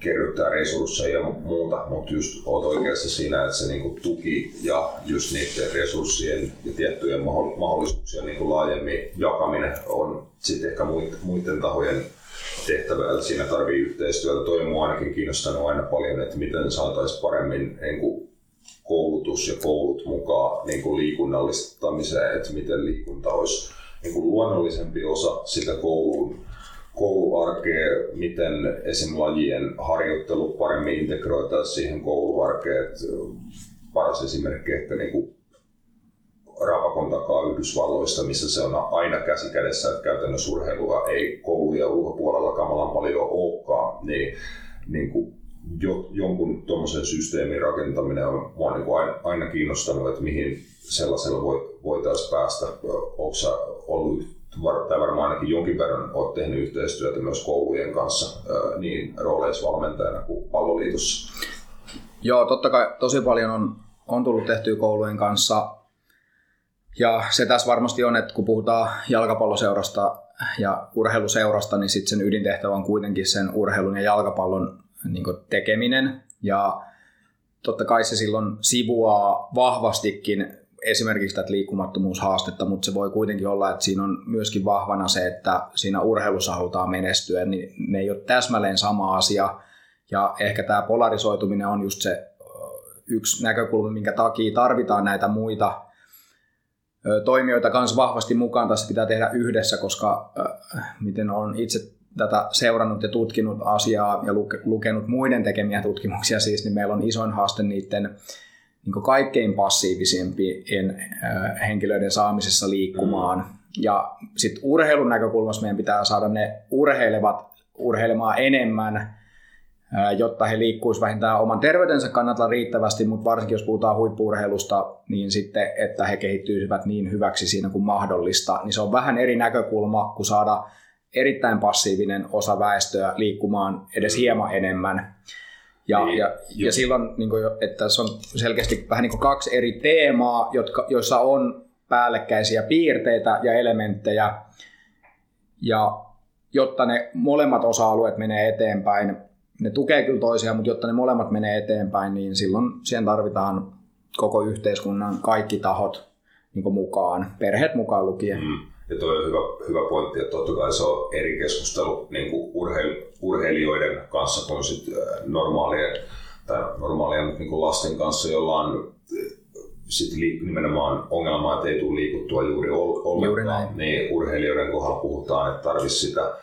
kerryttää resursseja ja muuta, mutta just oot oikeassa siinä, että se niinku tuki ja just niiden resurssien ja tiettyjen mahdollisuuksien niinku laajemmin jakaminen on sitten ehkä muiden tahojen tehtävä, että siinä tarvii yhteistyötä. Toi on ainakin kiinnostanut aina paljon, että miten saataisiin paremmin niin kuin koulutus ja koulut mukaan niin kuin liikunnallistamiseen, että miten liikunta olisi niin kuin luonnollisempi osa sitä koulun, kouluarkea, miten esim. lajien harjoittelu paremmin integroitaisiin siihen kouluarkeen. Paras esimerkki ehkä niin kuin rapakon takaa Yhdysvalloista, missä se on aina käsi kädessä, että käytännössä urheilua ei kouluja ulkopuolella kamalan paljon olekaan, niin, niin kuin jo, jonkun tuommoisen systeemin rakentaminen on mua niin kuin aina, aina kiinnostanut, että mihin sellaisella voi, voitaisiin päästä. Onko ollut, tai varmaan ainakin jonkin verran olet tehnyt yhteistyötä myös koulujen kanssa niin rooleissa valmentajana kuin palloliitossa? Joo, totta kai tosi paljon on, on tullut tehtyä koulujen kanssa. Ja se tässä varmasti on, että kun puhutaan jalkapalloseurasta ja urheiluseurasta, niin sitten sen ydintehtävä on kuitenkin sen urheilun ja jalkapallon niin tekeminen. Ja totta kai se silloin sivuaa vahvastikin esimerkiksi tätä liikkumattomuushaastetta, mutta se voi kuitenkin olla, että siinä on myöskin vahvana se, että siinä urheilussa halutaan menestyä, niin ne ei ole täsmälleen sama asia. Ja ehkä tämä polarisoituminen on just se yksi näkökulma, minkä takia tarvitaan näitä muita toimijoita kanssa vahvasti mukaan. Tässä pitää tehdä yhdessä, koska miten on itse tätä seurannut ja tutkinut asiaa ja lukenut muiden tekemiä tutkimuksia siis, niin meillä on isoin haaste niiden niin kaikkein passiivisimpien henkilöiden saamisessa liikkumaan. Mm. Ja sitten urheilun näkökulmasta meidän pitää saada ne urheilevat urheilemaan enemmän, jotta he liikkuisivat vähintään oman terveytensä kannalta riittävästi, mutta varsinkin jos puhutaan huippuurheilusta, niin sitten, että he kehittyisivät niin hyväksi siinä kuin mahdollista, niin se on vähän eri näkökulma kuin saada erittäin passiivinen osa väestöä liikkumaan edes hieman enemmän. Ja, niin, ja, ja silloin, niin kuin, että se on selkeästi vähän niin kuin kaksi eri teemaa, jotka, joissa on päällekkäisiä piirteitä ja elementtejä. Ja jotta ne molemmat osa-alueet menee eteenpäin, ne tukee kyllä toisiaan, mutta jotta ne molemmat menee eteenpäin, niin silloin siihen tarvitaan koko yhteiskunnan kaikki tahot niin mukaan, perheet mukaan lukien. Mm. Ja toi on hyvä, hyvä pointti, että totta kai se on eri keskustelu niin kuin urheil, urheilijoiden kanssa kuin sit normaalien, tai normaalien niin kuin lasten kanssa, jolla on sit nimenomaan ongelma, että ei tule liikuttua juuri ollenkaan. Niin urheilijoiden kohdalla puhutaan, että tarvitsisi sitä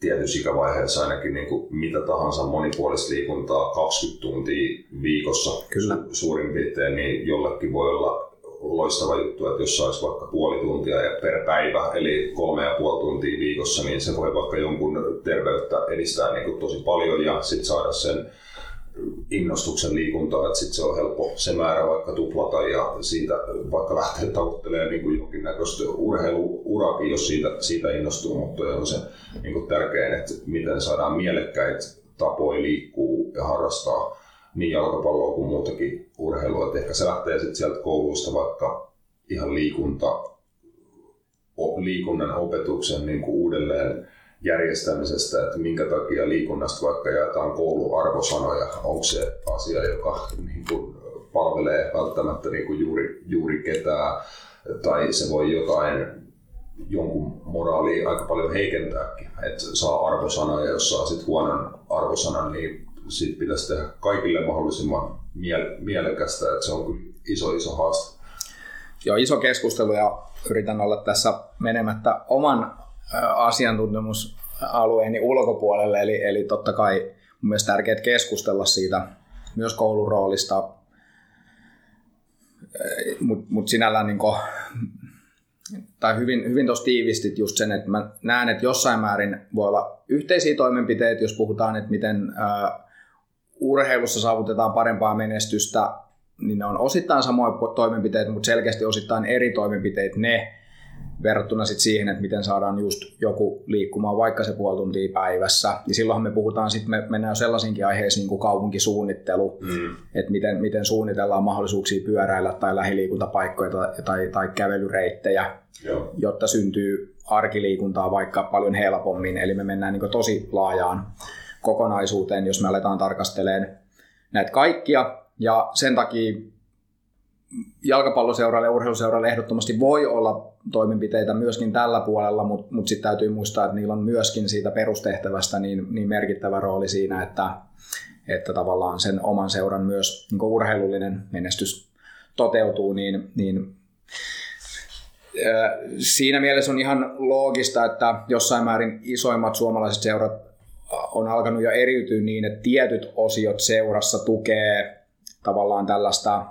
tietyssä ikävaiheessa ainakin niin kuin mitä tahansa monipuolista liikuntaa 20 tuntia viikossa Kyllä. Su- suurin piirtein, niin jollekin voi olla loistava juttu, että jos saisi vaikka puoli tuntia per päivä, eli kolme ja puoli tuntia viikossa, niin se voi vaikka jonkun terveyttä edistää niin kuin tosi paljon ja sitten saada sen innostuksen liikuntaa, että sitten se on helppo se määrä vaikka tuplata ja siitä vaikka lähteä tavoittelemaan niin kuin jonkinnäköistä urheiluurakin, jos siitä, siitä innostuu, mutta on se niin kuin tärkein, että miten saadaan mielekkäitä tapoja liikkuu ja harrastaa niin jalkapalloa kuin muutakin urheilua. Et ehkä se lähtee sitten sieltä koulusta vaikka ihan liikunta, liikunnan opetuksen niin kuin uudelleen järjestämisestä, että minkä takia liikunnasta vaikka jaetaan kouluarvosanoja, onko se asia, joka niin kuin palvelee välttämättä niin kuin juuri, juuri ketään, tai se voi jotain jonkun moraalia aika paljon heikentääkin, että saa arvosanoja, jos saa sitten huonon arvosanan, niin siitä pitäisi tehdä kaikille mahdollisimman miele- mielekästä, että se on kyllä iso iso haaste. Joo, iso keskustelu ja yritän olla tässä menemättä oman asiantuntemusalueeni ulkopuolelle, eli, eli totta kai mun mielestä tärkeää keskustella siitä myös koulun roolista, mutta mut sinällään niin tai hyvin, hyvin tuossa tiivistit just sen, että mä näen, että jossain määrin voi olla yhteisiä toimenpiteitä, jos puhutaan, että miten ää, urheilussa saavutetaan parempaa menestystä, niin ne on osittain samoja toimenpiteitä, mutta selkeästi osittain eri toimenpiteitä ne, verrattuna sit siihen, että miten saadaan just joku liikkumaan vaikka se puoli tuntia päivässä. Ja silloinhan me puhutaan, sitten me mennään jo sellaisiinkin aiheisiin niin kuin kaupunkisuunnittelu, mm. että miten, miten suunnitellaan mahdollisuuksia pyöräillä tai lähiliikuntapaikkoja tai, tai, tai kävelyreittejä, Joo. jotta syntyy arkiliikuntaa vaikka paljon helpommin. Eli me mennään niin tosi laajaan kokonaisuuteen, jos me aletaan tarkastelemaan näitä kaikkia. Ja sen takia jalkapalloseuralle ja urheiluseuralle ehdottomasti voi olla toimenpiteitä myöskin tällä puolella, mutta mut sitten täytyy muistaa, että niillä on myöskin siitä perustehtävästä niin, niin merkittävä rooli siinä, että, että tavallaan sen oman seuran myös niin urheilullinen menestys toteutuu, niin, niin siinä mielessä on ihan loogista, että jossain määrin isoimmat suomalaiset seurat on alkanut jo eriytyä niin, että tietyt osiot seurassa tukee tavallaan tällaista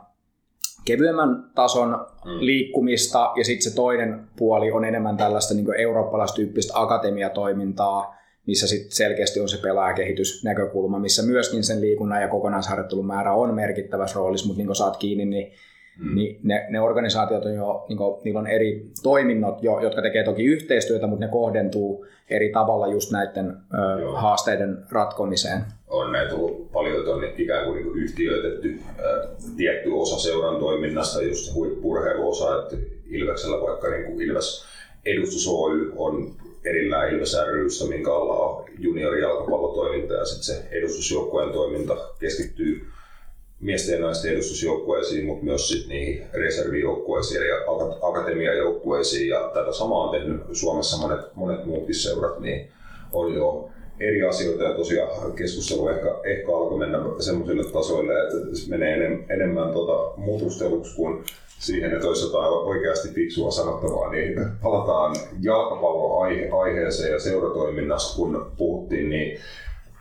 kevyemmän tason mm. liikkumista ja sitten se toinen puoli on enemmän tällaista niin eurooppalaistyyppistä akatemiatoimintaa, missä sitten selkeästi on se pelaajakehitysnäkökulma, missä myöskin sen liikunnan ja kokonaisharjoittelun määrä on merkittävässä roolissa, mutta niin kuin saat kiinni, niin Mm. Niin ne, ne organisaatiot on jo, niin kuin, niillä on eri toiminnot, jo, jotka tekee toki yhteistyötä, mutta ne kohdentuu eri tavalla just näiden ö, haasteiden ratkomiseen. On näitä tullut paljon, että on ikään kuin, niin kuin yhtiöitetty ö, tietty osa seuran toiminnasta, just huippurheiluosa, että Ilveksellä vaikka niin kuin Ilves Edustus Oy on erillään Ilves ryssä, minkä alla on juniorijalkapallotoiminta ja sitten se edustusjoukkueen toiminta keskittyy miesten ja naisten edustusjoukkueisiin, mutta myös sit niihin reservijoukkueisiin ja akatemiajoukkueisiin. Ja tätä samaa on tehnyt Suomessa monet, monet muutkin seurat, niin on jo eri asioita ja tosiaan keskustelu ehkä, ehkä alkoi mennä semmoisille tasoille, että se menee enem, enemmän tota mutusteluksi kuin siihen, että olisi jotain oikeasti fiksua sanottavaa, niin palataan jalkapalloaiheeseen ja seuratoiminnasta, kun puhuttiin, niin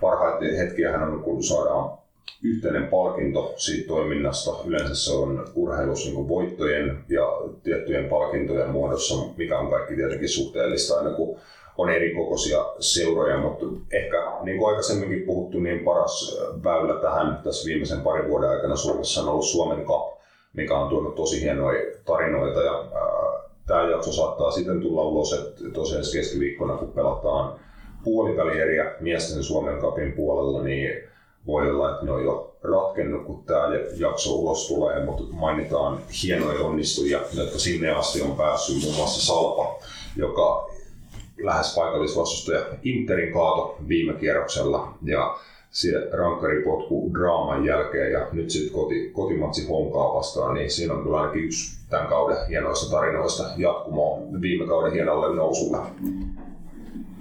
parhaita hetkiähän on, kun saadaan yhteinen palkinto siitä toiminnasta. Yleensä se on urheilussa niin voittojen ja tiettyjen palkintojen muodossa, mikä on kaikki tietenkin suhteellista aina kun on eri kokoisia seuroja, mutta ehkä niin kuin aikaisemminkin puhuttu, niin paras väylä tähän tässä viimeisen parin vuoden aikana Suomessa on ollut Suomen Cup, mikä on tuonut tosi hienoja tarinoita ja ää, tämä jakso saattaa sitten tulla ulos, että tosiaan keskiviikkona kun pelataan puolivälieriä miesten Suomen Cupin puolella, niin voi olla, että ne on jo ratkennut, kun tämä jakso ulos tulee, mutta mainitaan hienoja onnistujia, jotka sinne asti on päässyt, muun muassa Salpa, joka lähes paikallisvastustaja Interin kaato viime kierroksella ja se rankkaripotku draaman jälkeen ja nyt sitten koti, kotimatsi Honkaa vastaan, niin siinä on kyllä ainakin yksi tämän kauden hienoista tarinoista jatkumoa viime kauden hienolle nousulle.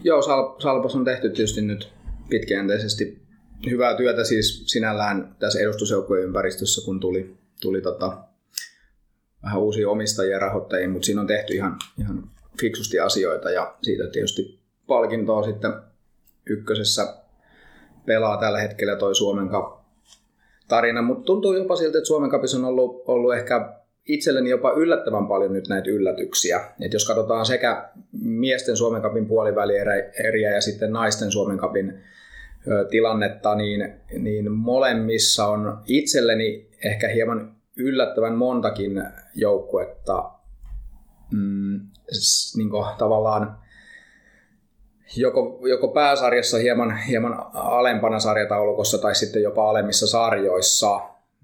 Joo, Salpas on tehty tietysti nyt pitkäjänteisesti hyvää työtä siis sinällään tässä edustusjoukkojen ympäristössä, kun tuli, tuli tota, vähän uusia omistajia rahoittajia, mutta siinä on tehty ihan, ihan fiksusti asioita ja siitä tietysti palkintoa sitten ykkösessä pelaa tällä hetkellä toi Suomen Cup tarina, mutta tuntuu jopa siltä, että Suomen Cupissa on ollut, ollut ehkä itselleni jopa yllättävän paljon nyt näitä yllätyksiä. Et jos katsotaan sekä miesten Suomen Cupin puolivälieriä ja sitten naisten Suomen Cupin tilannetta, niin, niin molemmissa on itselleni ehkä hieman yllättävän montakin joukkuetta mm, niin kuin tavallaan joko, joko pääsarjassa hieman, hieman alempana sarjataulukossa tai sitten jopa alemmissa sarjoissa.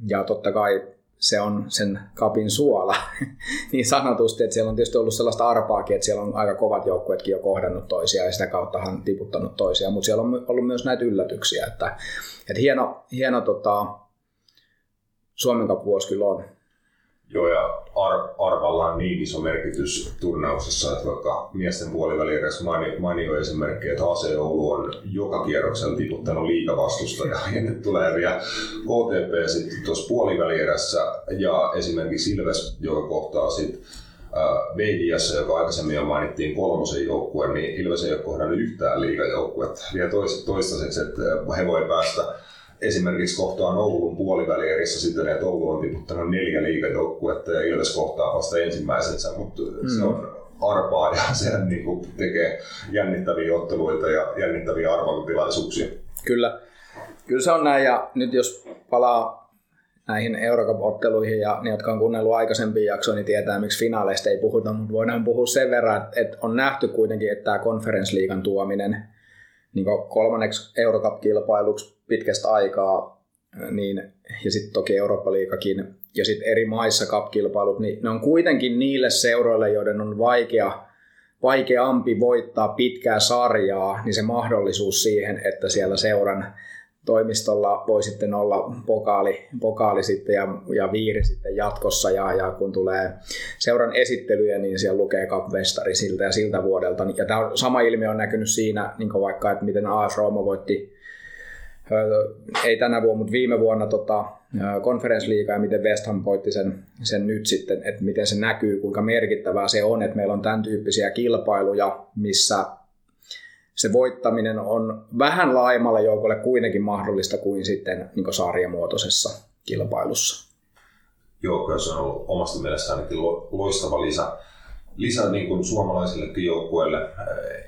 Ja totta kai se on sen kapin suola niin sanotusti, että siellä on tietysti ollut sellaista arpaakin, että siellä on aika kovat joukkueetkin jo kohdannut toisia ja sitä kauttahan tiputtanut toisia, mutta siellä on ollut myös näitä yllätyksiä, että, että hieno, hieno tota, Suomen Cup vuosi kyllä on. Joo, ja ar- arvalla on niin iso merkitys turnauksessa, että vaikka miesten puolivälierässä maini, mainio esimerkki, että AC Oulu on joka kierroksella tiputtanut liikavastusta ja, ja nyt tulee vielä KTP sitten tuossa puolivälierässä ja esimerkiksi Ilves, joka kohtaa sitten VJS, joka aikaisemmin jo mainittiin kolmosen joukkueen, niin Ilves ei ole kohdannut yhtään liigajoukkuetta. Vielä toistaiseksi, että he voi päästä esimerkiksi kohtaan Oulun puolivälierissä siten, että Oulu on tiputtanut neljä liikajoukkuetta ja Ilves kohtaa vasta ensimmäisensä, mutta mm. se on arpaa ja se niin kuin tekee jännittäviä otteluita ja jännittäviä arvoilutilaisuuksia. Kyllä. Kyllä se on näin ja nyt jos palaa näihin Eurocup-otteluihin ja ne, jotka on kuunnellut aikaisempia jaksoja, niin tietää, miksi finaaleista ei puhuta, mutta voidaan puhua sen verran, että on nähty kuitenkin, että tämä konferenssliigan tuominen niin kolmanneksi Eurocup-kilpailuksi pitkästä aikaa, niin, ja sitten toki Eurooppa-liikakin, ja sitten eri maissa cup-kilpailut, niin ne on kuitenkin niille seuroille, joiden on vaikea vaikeampi voittaa pitkää sarjaa, niin se mahdollisuus siihen, että siellä seuran toimistolla voi sitten olla pokaali, pokaali sitten ja, ja viiri sitten jatkossa ja, ja kun tulee seuran esittelyjä, niin siellä lukee Cup Vestari siltä ja siltä vuodelta. Ja tämä sama ilmiö on näkynyt siinä, niin vaikka, että miten AS Roma voitti ei tänä vuonna, mutta viime vuonna tota, konferenssliiga ja miten West Ham voitti sen, sen nyt sitten, että miten se näkyy, kuinka merkittävää se on, että meillä on tämän tyyppisiä kilpailuja, missä se voittaminen on vähän laajemmalle joukolle kuitenkin mahdollista kuin sitten niin sarjamuotoisessa kilpailussa. Joo, se on ollut omasta mielestä ainakin loistava lisä, lisä niin kuin suomalaisillekin joukkueille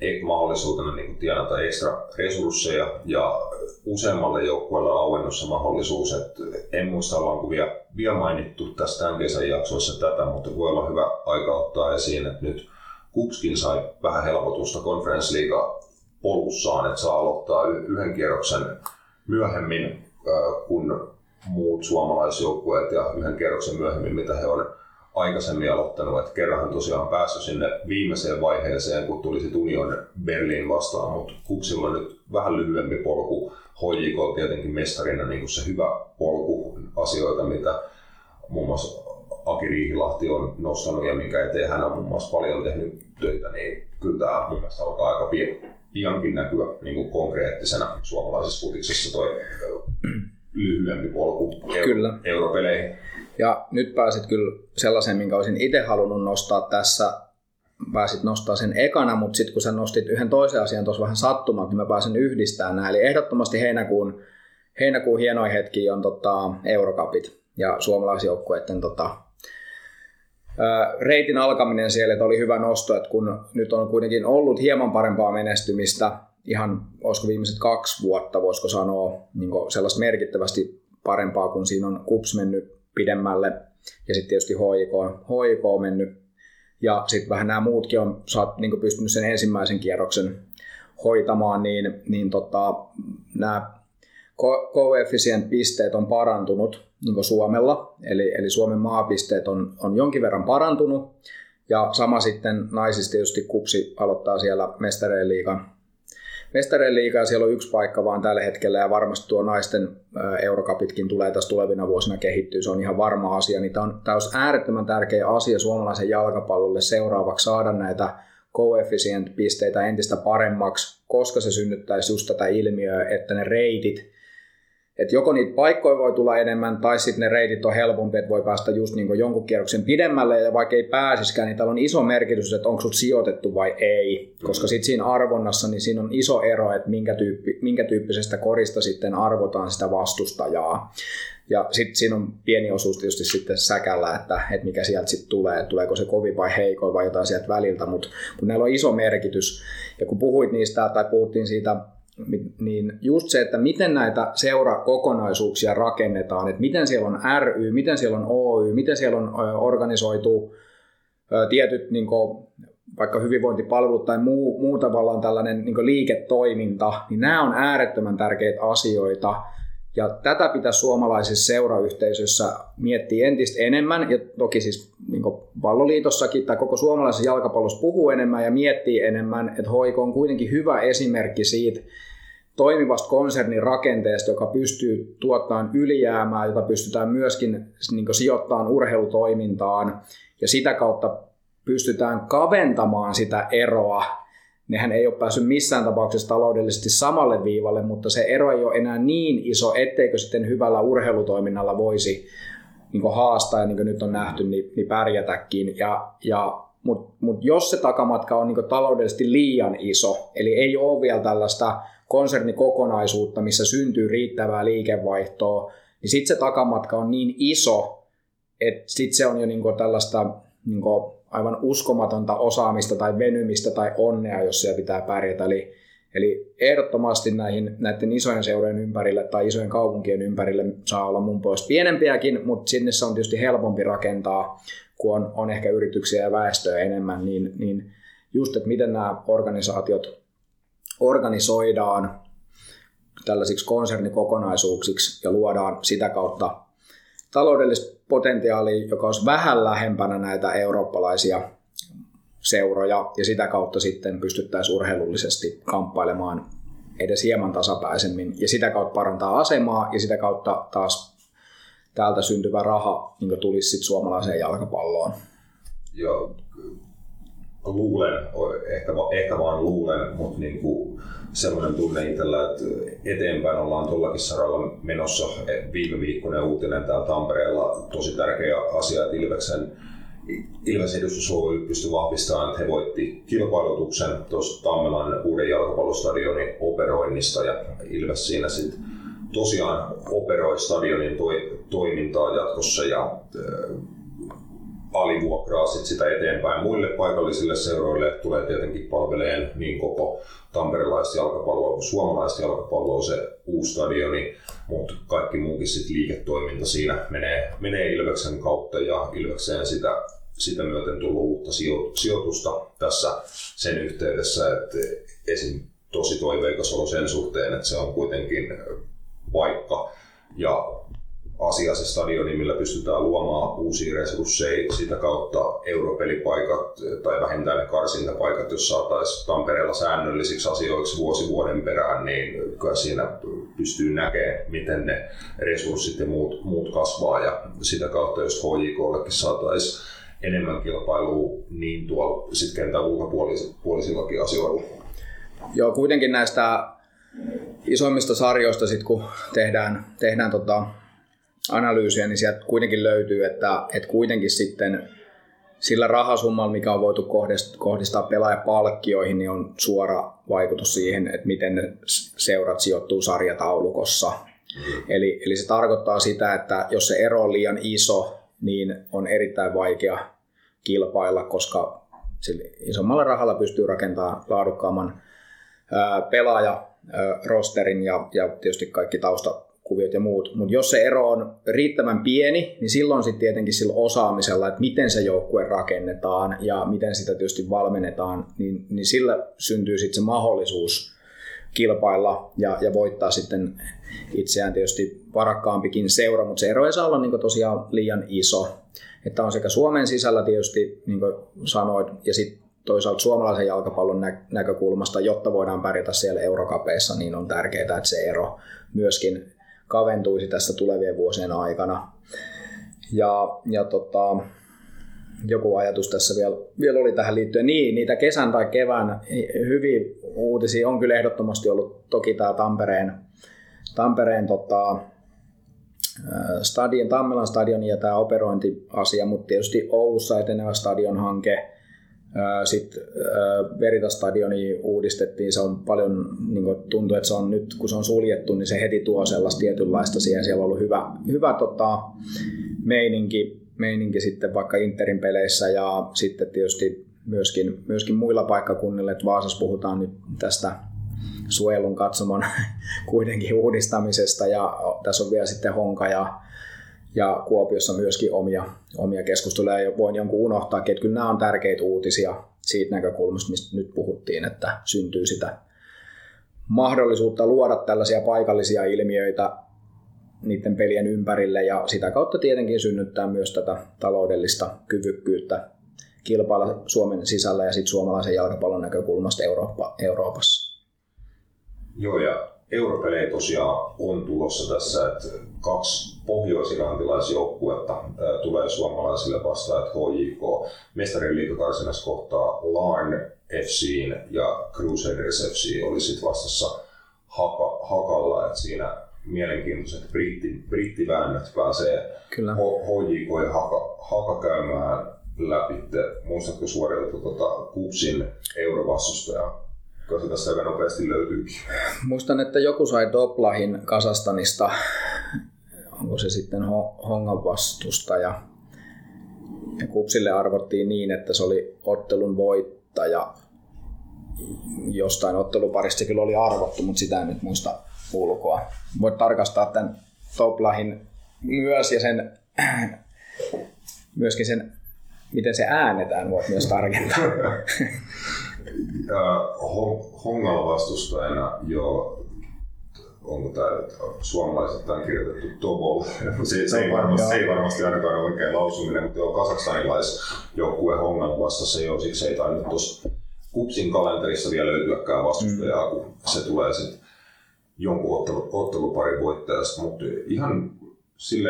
eh, mahdollisuutena niin kuin tienata ekstra resursseja ja useammalle joukkueelle auennossa mahdollisuus, että en muista ollaanko vielä, vielä mainittu tässä tämän kesän jaksoissa tätä, mutta voi olla hyvä aika ottaa esiin, että nyt Kupskin sai vähän helpotusta konferenssliiga polussaan, että saa aloittaa yhden kierroksen myöhemmin kuin muut suomalaisjoukkueet ja yhden kierroksen myöhemmin, mitä he on aikaisemmin aloittanut. Että kerranhan tosiaan päässyt sinne viimeiseen vaiheeseen, kun tuli sitten Union Berliin vastaan, mutta Kupsilla on nyt vähän lyhyempi polku. HJK tietenkin mestarina niin kuin se hyvä polku asioita, mitä muun muassa Aki Riihilahti on nostanut ja minkä eteen hän on muun muassa paljon tehnyt töitä, niin kyllä tämä mun mielestä alkaa aika pian piankin näkyä niin kuin konkreettisena suomalaisessa futiksessa toi lyhyempi polku kyllä. europeleihin. Ja nyt pääsit kyllä sellaisen, minkä olisin itse halunnut nostaa tässä, pääsit nostaa sen ekana, mutta sitten kun sä nostit yhden toisen asian tuossa vähän sattumat, niin mä pääsen yhdistämään nämä. Eli ehdottomasti heinäkuun, heinäkuun hienoin hetki on tota, Eurokapit ja suomalaisjoukkueiden tota, reitin alkaminen siellä, että oli hyvä nosto, että kun nyt on kuitenkin ollut hieman parempaa menestymistä, ihan olisiko viimeiset kaksi vuotta, voisiko sanoa, niin sellaista merkittävästi parempaa, kun siinä on KUPS mennyt pidemmälle. Ja sitten tietysti HIK, HIK mennyt. Ja sitten vähän nämä muutkin on saat, niin pystynyt sen ensimmäisen kierroksen hoitamaan, niin, niin tota, nämä koefficient pisteet on parantunut niin Suomella, eli, eli Suomen maapisteet on, on jonkin verran parantunut, ja sama sitten naisista tietysti kupsi aloittaa siellä mestareen liigan Mestareen liigaa siellä on yksi paikka vaan tällä hetkellä ja varmasti tuo naisten eurokapitkin tulee tässä tulevina vuosina kehittyä. Se on ihan varma asia. Niin tämä, on, tämä olisi äärettömän tärkeä asia suomalaisen jalkapallolle seuraavaksi saada näitä coefficient-pisteitä entistä paremmaksi, koska se synnyttäisi just tätä ilmiöä, että ne reitit että joko niitä paikkoja voi tulla enemmän, tai sitten ne reitit on helpompi, että voi päästä just niin jonkun kierroksen pidemmälle, ja vaikka ei pääsiskään, niin täällä on iso merkitys, että onko sut sijoitettu vai ei. Koska sitten siinä arvonnassa, niin siinä on iso ero, että minkä, tyyppi, minkä tyyppisestä korista sitten arvotaan sitä vastustajaa. Ja sitten siinä on pieni osuus tietysti sitten säkällä, että, että mikä sieltä sitten tulee, että tuleeko se kovi vai heiko vai jotain sieltä väliltä, mutta kun näillä on iso merkitys. Ja kun puhuit niistä, tai puhuttiin siitä niin just se, että miten näitä seurakokonaisuuksia rakennetaan, että miten siellä on ry, miten siellä on oy, miten siellä on organisoitu tietyt niin kuin, vaikka hyvinvointipalvelut tai muu, muu tavallaan tällainen niin liiketoiminta, niin nämä on äärettömän tärkeitä asioita, ja tätä pitäisi suomalaisissa seurayhteisöissä miettiä entistä enemmän, ja toki siis niin palloliitossakin tai koko suomalaisessa jalkapallossa puhuu enemmän ja miettii enemmän, että hoiko on kuitenkin hyvä esimerkki siitä toimivasta konsernin rakenteesta, joka pystyy tuottamaan ylijäämää, jota pystytään myöskin niin sijoittamaan urheilutoimintaan, ja sitä kautta pystytään kaventamaan sitä eroa nehän ei ole päässyt missään tapauksessa taloudellisesti samalle viivalle, mutta se ero ei ole enää niin iso, etteikö sitten hyvällä urheilutoiminnalla voisi niin haastaa ja niin kuin nyt on nähty, niin, niin pärjätäkin. Ja, ja, Mutta mut jos se takamatka on niin taloudellisesti liian iso, eli ei ole vielä tällaista konsernikokonaisuutta, missä syntyy riittävää liikevaihtoa, niin sitten se takamatka on niin iso, että sitten se on jo niin tällaista niin aivan uskomatonta osaamista tai venymistä tai onnea, jos siellä pitää pärjätä. Eli, eli ehdottomasti näihin, näiden isojen seurojen ympärille tai isojen kaupunkien ympärille saa olla mun puolesta pienempiäkin, mutta sinne se on tietysti helpompi rakentaa, kun on, on ehkä yrityksiä ja väestöä enemmän, niin, niin just, että miten nämä organisaatiot organisoidaan tällaisiksi konsernikokonaisuuksiksi ja luodaan sitä kautta taloudellista potentiaalia, joka olisi vähän lähempänä näitä eurooppalaisia seuroja ja sitä kautta sitten pystyttäisiin urheilullisesti kamppailemaan edes hieman tasapäisemmin ja sitä kautta parantaa asemaa ja sitä kautta taas täältä syntyvä raha niin tulisi sitten suomalaiseen jalkapalloon. Joo, luulen, ehkä, ehkä vaan luulen, mutta niin kuin semmoinen tunne itsellä, että eteenpäin ollaan tuollakin saralla menossa. Viime viikkoinen uutinen täällä Tampereella, tosi tärkeä asia, että Ilveksen Ilves Edustus Oy pystyi vahvistamaan, että he voitti kilpailutuksen tuosta Tammelan uuden jalkapallostadionin operoinnista ja Ilves siinä sitten tosiaan operoi stadionin toi, toimintaa jatkossa ja alivuokraa sit sitä eteenpäin muille paikallisille seuroille. Tulee tietenkin palveleen niin koko tamperelaista jalkapalloa kuin suomalaista jalkapalloa se uusi stadioni, mutta kaikki muukin sit liiketoiminta siinä menee, menee Ilveksen kautta ja Ilvekseen sitä, sitä myöten tullut uutta sijoitusta tässä sen yhteydessä, että esim. tosi toiveikas olo sen suhteen, että se on kuitenkin paikka ja asia se stadioni, millä pystytään luomaan uusia resursseja, sitä kautta europelipaikat tai vähintään ne karsintapaikat, jos saataisiin Tampereella säännöllisiksi asioiksi vuosi vuoden perään, niin kyllä siinä pystyy näkemään, miten ne resurssit ja muut, muut kasvaa ja sitä kautta jos HJKllekin saataisiin enemmän kilpailua niin tuolla sitten kentän ulkopuolisillakin asioilla. Joo, kuitenkin näistä isoimmista sarjoista, sit kun tehdään, tehdään tota analyysiä, niin sieltä kuitenkin löytyy, että, että kuitenkin sitten sillä rahasummalla, mikä on voitu kohdistaa pelaajapalkkioihin, niin on suora vaikutus siihen, että miten ne seurat sijoittuu sarjataulukossa. Mm. Eli, eli se tarkoittaa sitä, että jos se ero on liian iso, niin on erittäin vaikea kilpailla, koska sillä isommalla rahalla pystyy rakentamaan laadukkaamman pelaaja rosterin ja, ja tietysti kaikki tausta kuviot ja muut. Mutta jos se ero on riittävän pieni, niin silloin sitten tietenkin sillä osaamisella, että miten se joukkue rakennetaan ja miten sitä tietysti valmennetaan, niin, niin sillä syntyy sitten se mahdollisuus kilpailla ja, ja voittaa sitten itseään tietysti varakkaampikin seura, mutta se ero ei saa olla niin tosiaan liian iso. Että on sekä Suomen sisällä tietysti, niin kuin sanoit, ja sitten toisaalta suomalaisen jalkapallon nä- näkökulmasta, jotta voidaan pärjätä siellä eurokapeissa, niin on tärkeää, että se ero myöskin kaventuisi tässä tulevien vuosien aikana. Ja, ja tota, joku ajatus tässä vielä, vielä oli tähän liittyen. Niin, niitä kesän tai kevään hyviä uutisia on kyllä ehdottomasti ollut toki tämä Tampereen, Tampereen tota, stadion, Tammelan stadion ja tämä operointiasia, mutta tietysti Oulussa etenevä stadionhanke, sitten Veritas-stadioni uudistettiin, se on paljon, niin kuin tuntuu, että se on nyt, kun se on suljettu, niin se heti tuo sellaista tietynlaista siihen. Siellä on ollut hyvä, hyvä tota, meininki, meininki sitten vaikka Interin peleissä ja sitten tietysti myöskin, myöskin muilla paikkakunnilla, että Vaasassa puhutaan nyt tästä suojelun katsomon kuitenkin uudistamisesta ja tässä on vielä sitten Honka ja ja Kuopiossa myöskin omia, omia keskusteluja ja voin jonkun unohtaa, että kyllä nämä on tärkeitä uutisia siitä näkökulmasta, mistä nyt puhuttiin, että syntyy sitä mahdollisuutta luoda tällaisia paikallisia ilmiöitä niiden pelien ympärille ja sitä kautta tietenkin synnyttää myös tätä taloudellista kyvykkyyttä kilpailla Suomen sisällä ja sitten suomalaisen jalkapallon näkökulmasta Eurooppa, Euroopassa. Joo, ja europelejä tosiaan on tulossa tässä, että kaksi pohjoisirantilaisjoukkuetta tulee suomalaisille vastaan, että HJK mestarin liikakarsinassa kohtaa Larn FCin ja Crusaders FC oli sitten vastassa Haka, Hakalla, että siinä mielenkiintoiset britti, brittiväännöt pääsee Kyllä. HJK ja Haka, Haka käymään läpi. Muistatko suorilta tuota, Kupsin eurovastustaja koska se tässä aika nopeasti löytyykin. Muistan, että joku sai Doplahin Kasastanista, onko se sitten Hongan vastustaja. Ja Kupsille arvottiin niin, että se oli ottelun voittaja. Jostain otteluparista kyllä oli arvottu, mutta sitä en nyt muista ulkoa. Voit tarkastaa tämän Toplahin myös ja sen, myöskin sen, miten se äänetään, voit myös tarkentaa. Hongan vastustajana jo onko tämä suomalaiset on kirjoitettu Tobol. se, se, ei varmasti, se ei varmasti ainakaan ole oikein lausuminen, mutta joo, kasakstanilaisjoukkue Hongan vastassa jo, siksi ei tainnut tuossa Kupsin kalenterissa vielä löytyäkään vastustajaa, mm. kun se tulee sitten jonkun ottelu, otteluparin voittajasta, mutta ihan sille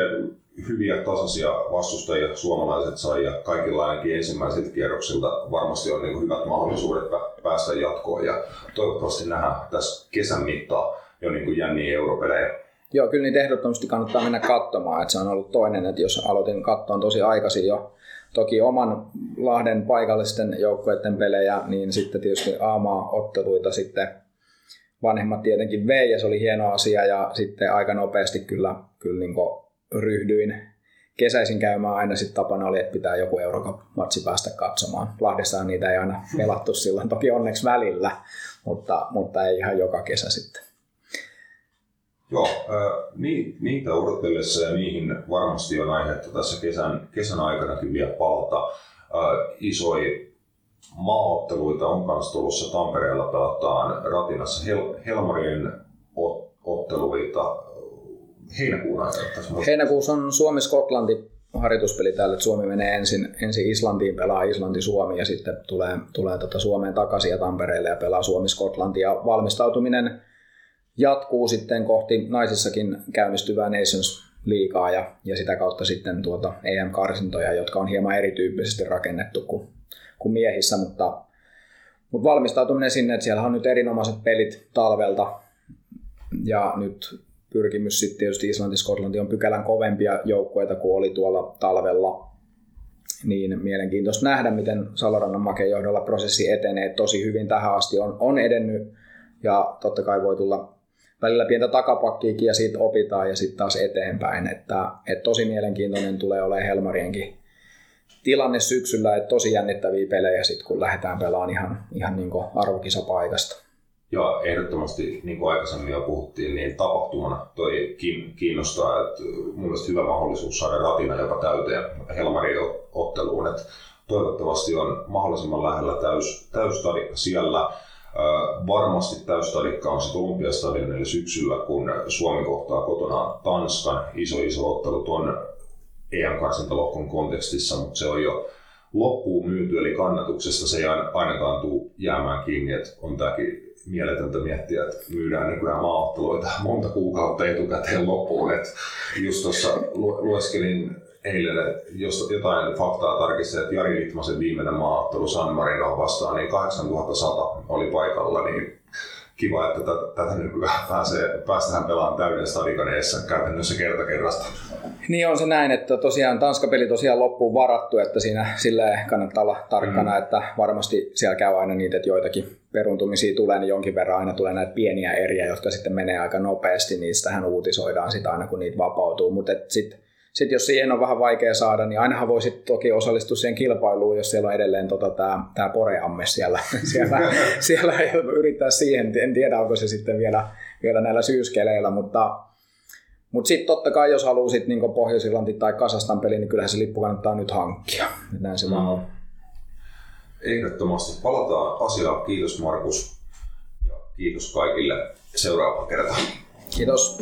hyviä tasaisia vastustajia suomalaiset sai ja kaikilla ainakin ensimmäisiltä kierroksilta varmasti on niin hyvät mahdollisuudet päästä jatkoon ja toivottavasti nähdään tässä kesän mittaan jo niin jänniä europelejä. Joo, kyllä niitä ehdottomasti kannattaa mennä katsomaan, että se on ollut toinen, että jos aloitin katsoa tosi aikaisin jo toki oman Lahden paikallisten joukkueiden pelejä, niin sitten tietysti Aamaa-otteluita sitten vanhemmat tietenkin vei ja se oli hieno asia ja sitten aika nopeasti kyllä, kyllä niin ryhdyin kesäisin käymään aina sitten tapana oli, että pitää joku Eurocup-matsi päästä katsomaan. Lahdessa niitä ei aina pelattu silloin, toki onneksi välillä, mutta, mutta ei ihan joka kesä sitten. Joo, äh, niitä odotellessa ja niihin varmasti on aihetta tässä kesän, kesän aikanakin vielä palata. Isoja maaotteluita on myös tulossa Tampereella pelataan Ratinassa Hel- Helmarien otteluita heinäkuun. Heinäkuussa on Suomi-Skotlanti harjoituspeli täällä, että Suomi menee ensin, ensin Islantiin, pelaa Islanti-Suomi ja sitten tulee, tulee tota Suomeen takaisin ja Tampereelle ja pelaa Suomi-Skotlanti. Ja valmistautuminen jatkuu sitten kohti naisissakin käynnistyvää Nations liikaa ja, ja sitä kautta sitten tuota EM-karsintoja, jotka on hieman erityyppisesti rakennettu kuin, kuin miehissä, mutta, mutta valmistautuminen sinne, että siellä on nyt erinomaiset pelit talvelta ja nyt pyrkimys sitten tietysti Islanti-Skotlanti on pykälän kovempia joukkueita kuin oli tuolla talvella, niin mielenkiintoista nähdä, miten Salorannan Maken johdolla prosessi etenee. Tosi hyvin tähän asti on, on edennyt ja totta kai voi tulla välillä pientä takapakkiikin ja siitä opitaan ja sitten taas eteenpäin. Että, että tosi mielenkiintoinen tulee olemaan Helmarienkin tilanne syksyllä, että tosi jännittäviä pelejä sitten kun lähdetään pelaamaan ihan, ihan niin arvokisapaikasta. Ja ehdottomasti, niin kuin aikaisemmin jo puhuttiin, niin tapahtumana toi kiinnostaa, että mun mielestä hyvä mahdollisuus saada ratina jopa täyteen Helmarin otteluun. Että toivottavasti on mahdollisimman lähellä täys, täystadikka siellä. varmasti täystadikka on Olympiastadion eli syksyllä, kun Suomi kohtaa kotona Tanskan. Iso iso ottelu tuon EM-karsintalohkon kontekstissa, mutta se on jo loppuun myyty, eli kannatuksesta se ei ainakaan tule jäämään kiinni, että on tämäkin mieletöntä miettiä, että myydään nykyään maaotteluita monta kuukautta etukäteen loppuun. Et just tuossa lueskelin eilen, jos jotain faktaa tarkistin, että Jari Litmasen viimeinen maaottelu San Marinoa vastaan, niin 8100 oli paikalla, niin kiva, että tätä nykyään pääsee, päästään pelaamaan täyden stadion edessä käytännössä kerta kerrasta. Niin on se näin, että tosiaan Tanska-peli tosiaan loppuun varattu, että siinä sille kannattaa olla tarkkana, mm. että varmasti siellä käy aina niitä, että joitakin peruntumisia tulee, niin jonkin verran aina tulee näitä pieniä eriä, jotka sitten menee aika nopeasti, niistähän uutisoidaan sitä aina, kun niitä vapautuu, mutta sitten sitten jos siihen on vähän vaikea saada, niin ainahan voi sitten toki osallistua siihen kilpailuun, jos siellä on edelleen tota, tämä tää poreamme siellä, siellä, siellä yrittää siihen. En tiedä, onko se sitten vielä, vielä näillä syyskeleillä, mutta, mutta sitten totta kai, jos haluaa niin Pohjois-Irlanti tai Kasastan peli, niin kyllähän se lippu kannattaa nyt hankkia. Näin se mm. vaan on. Ehdottomasti. Palataan asiaan. Kiitos Markus ja kiitos kaikille seuraavaan kertaan. Kiitos.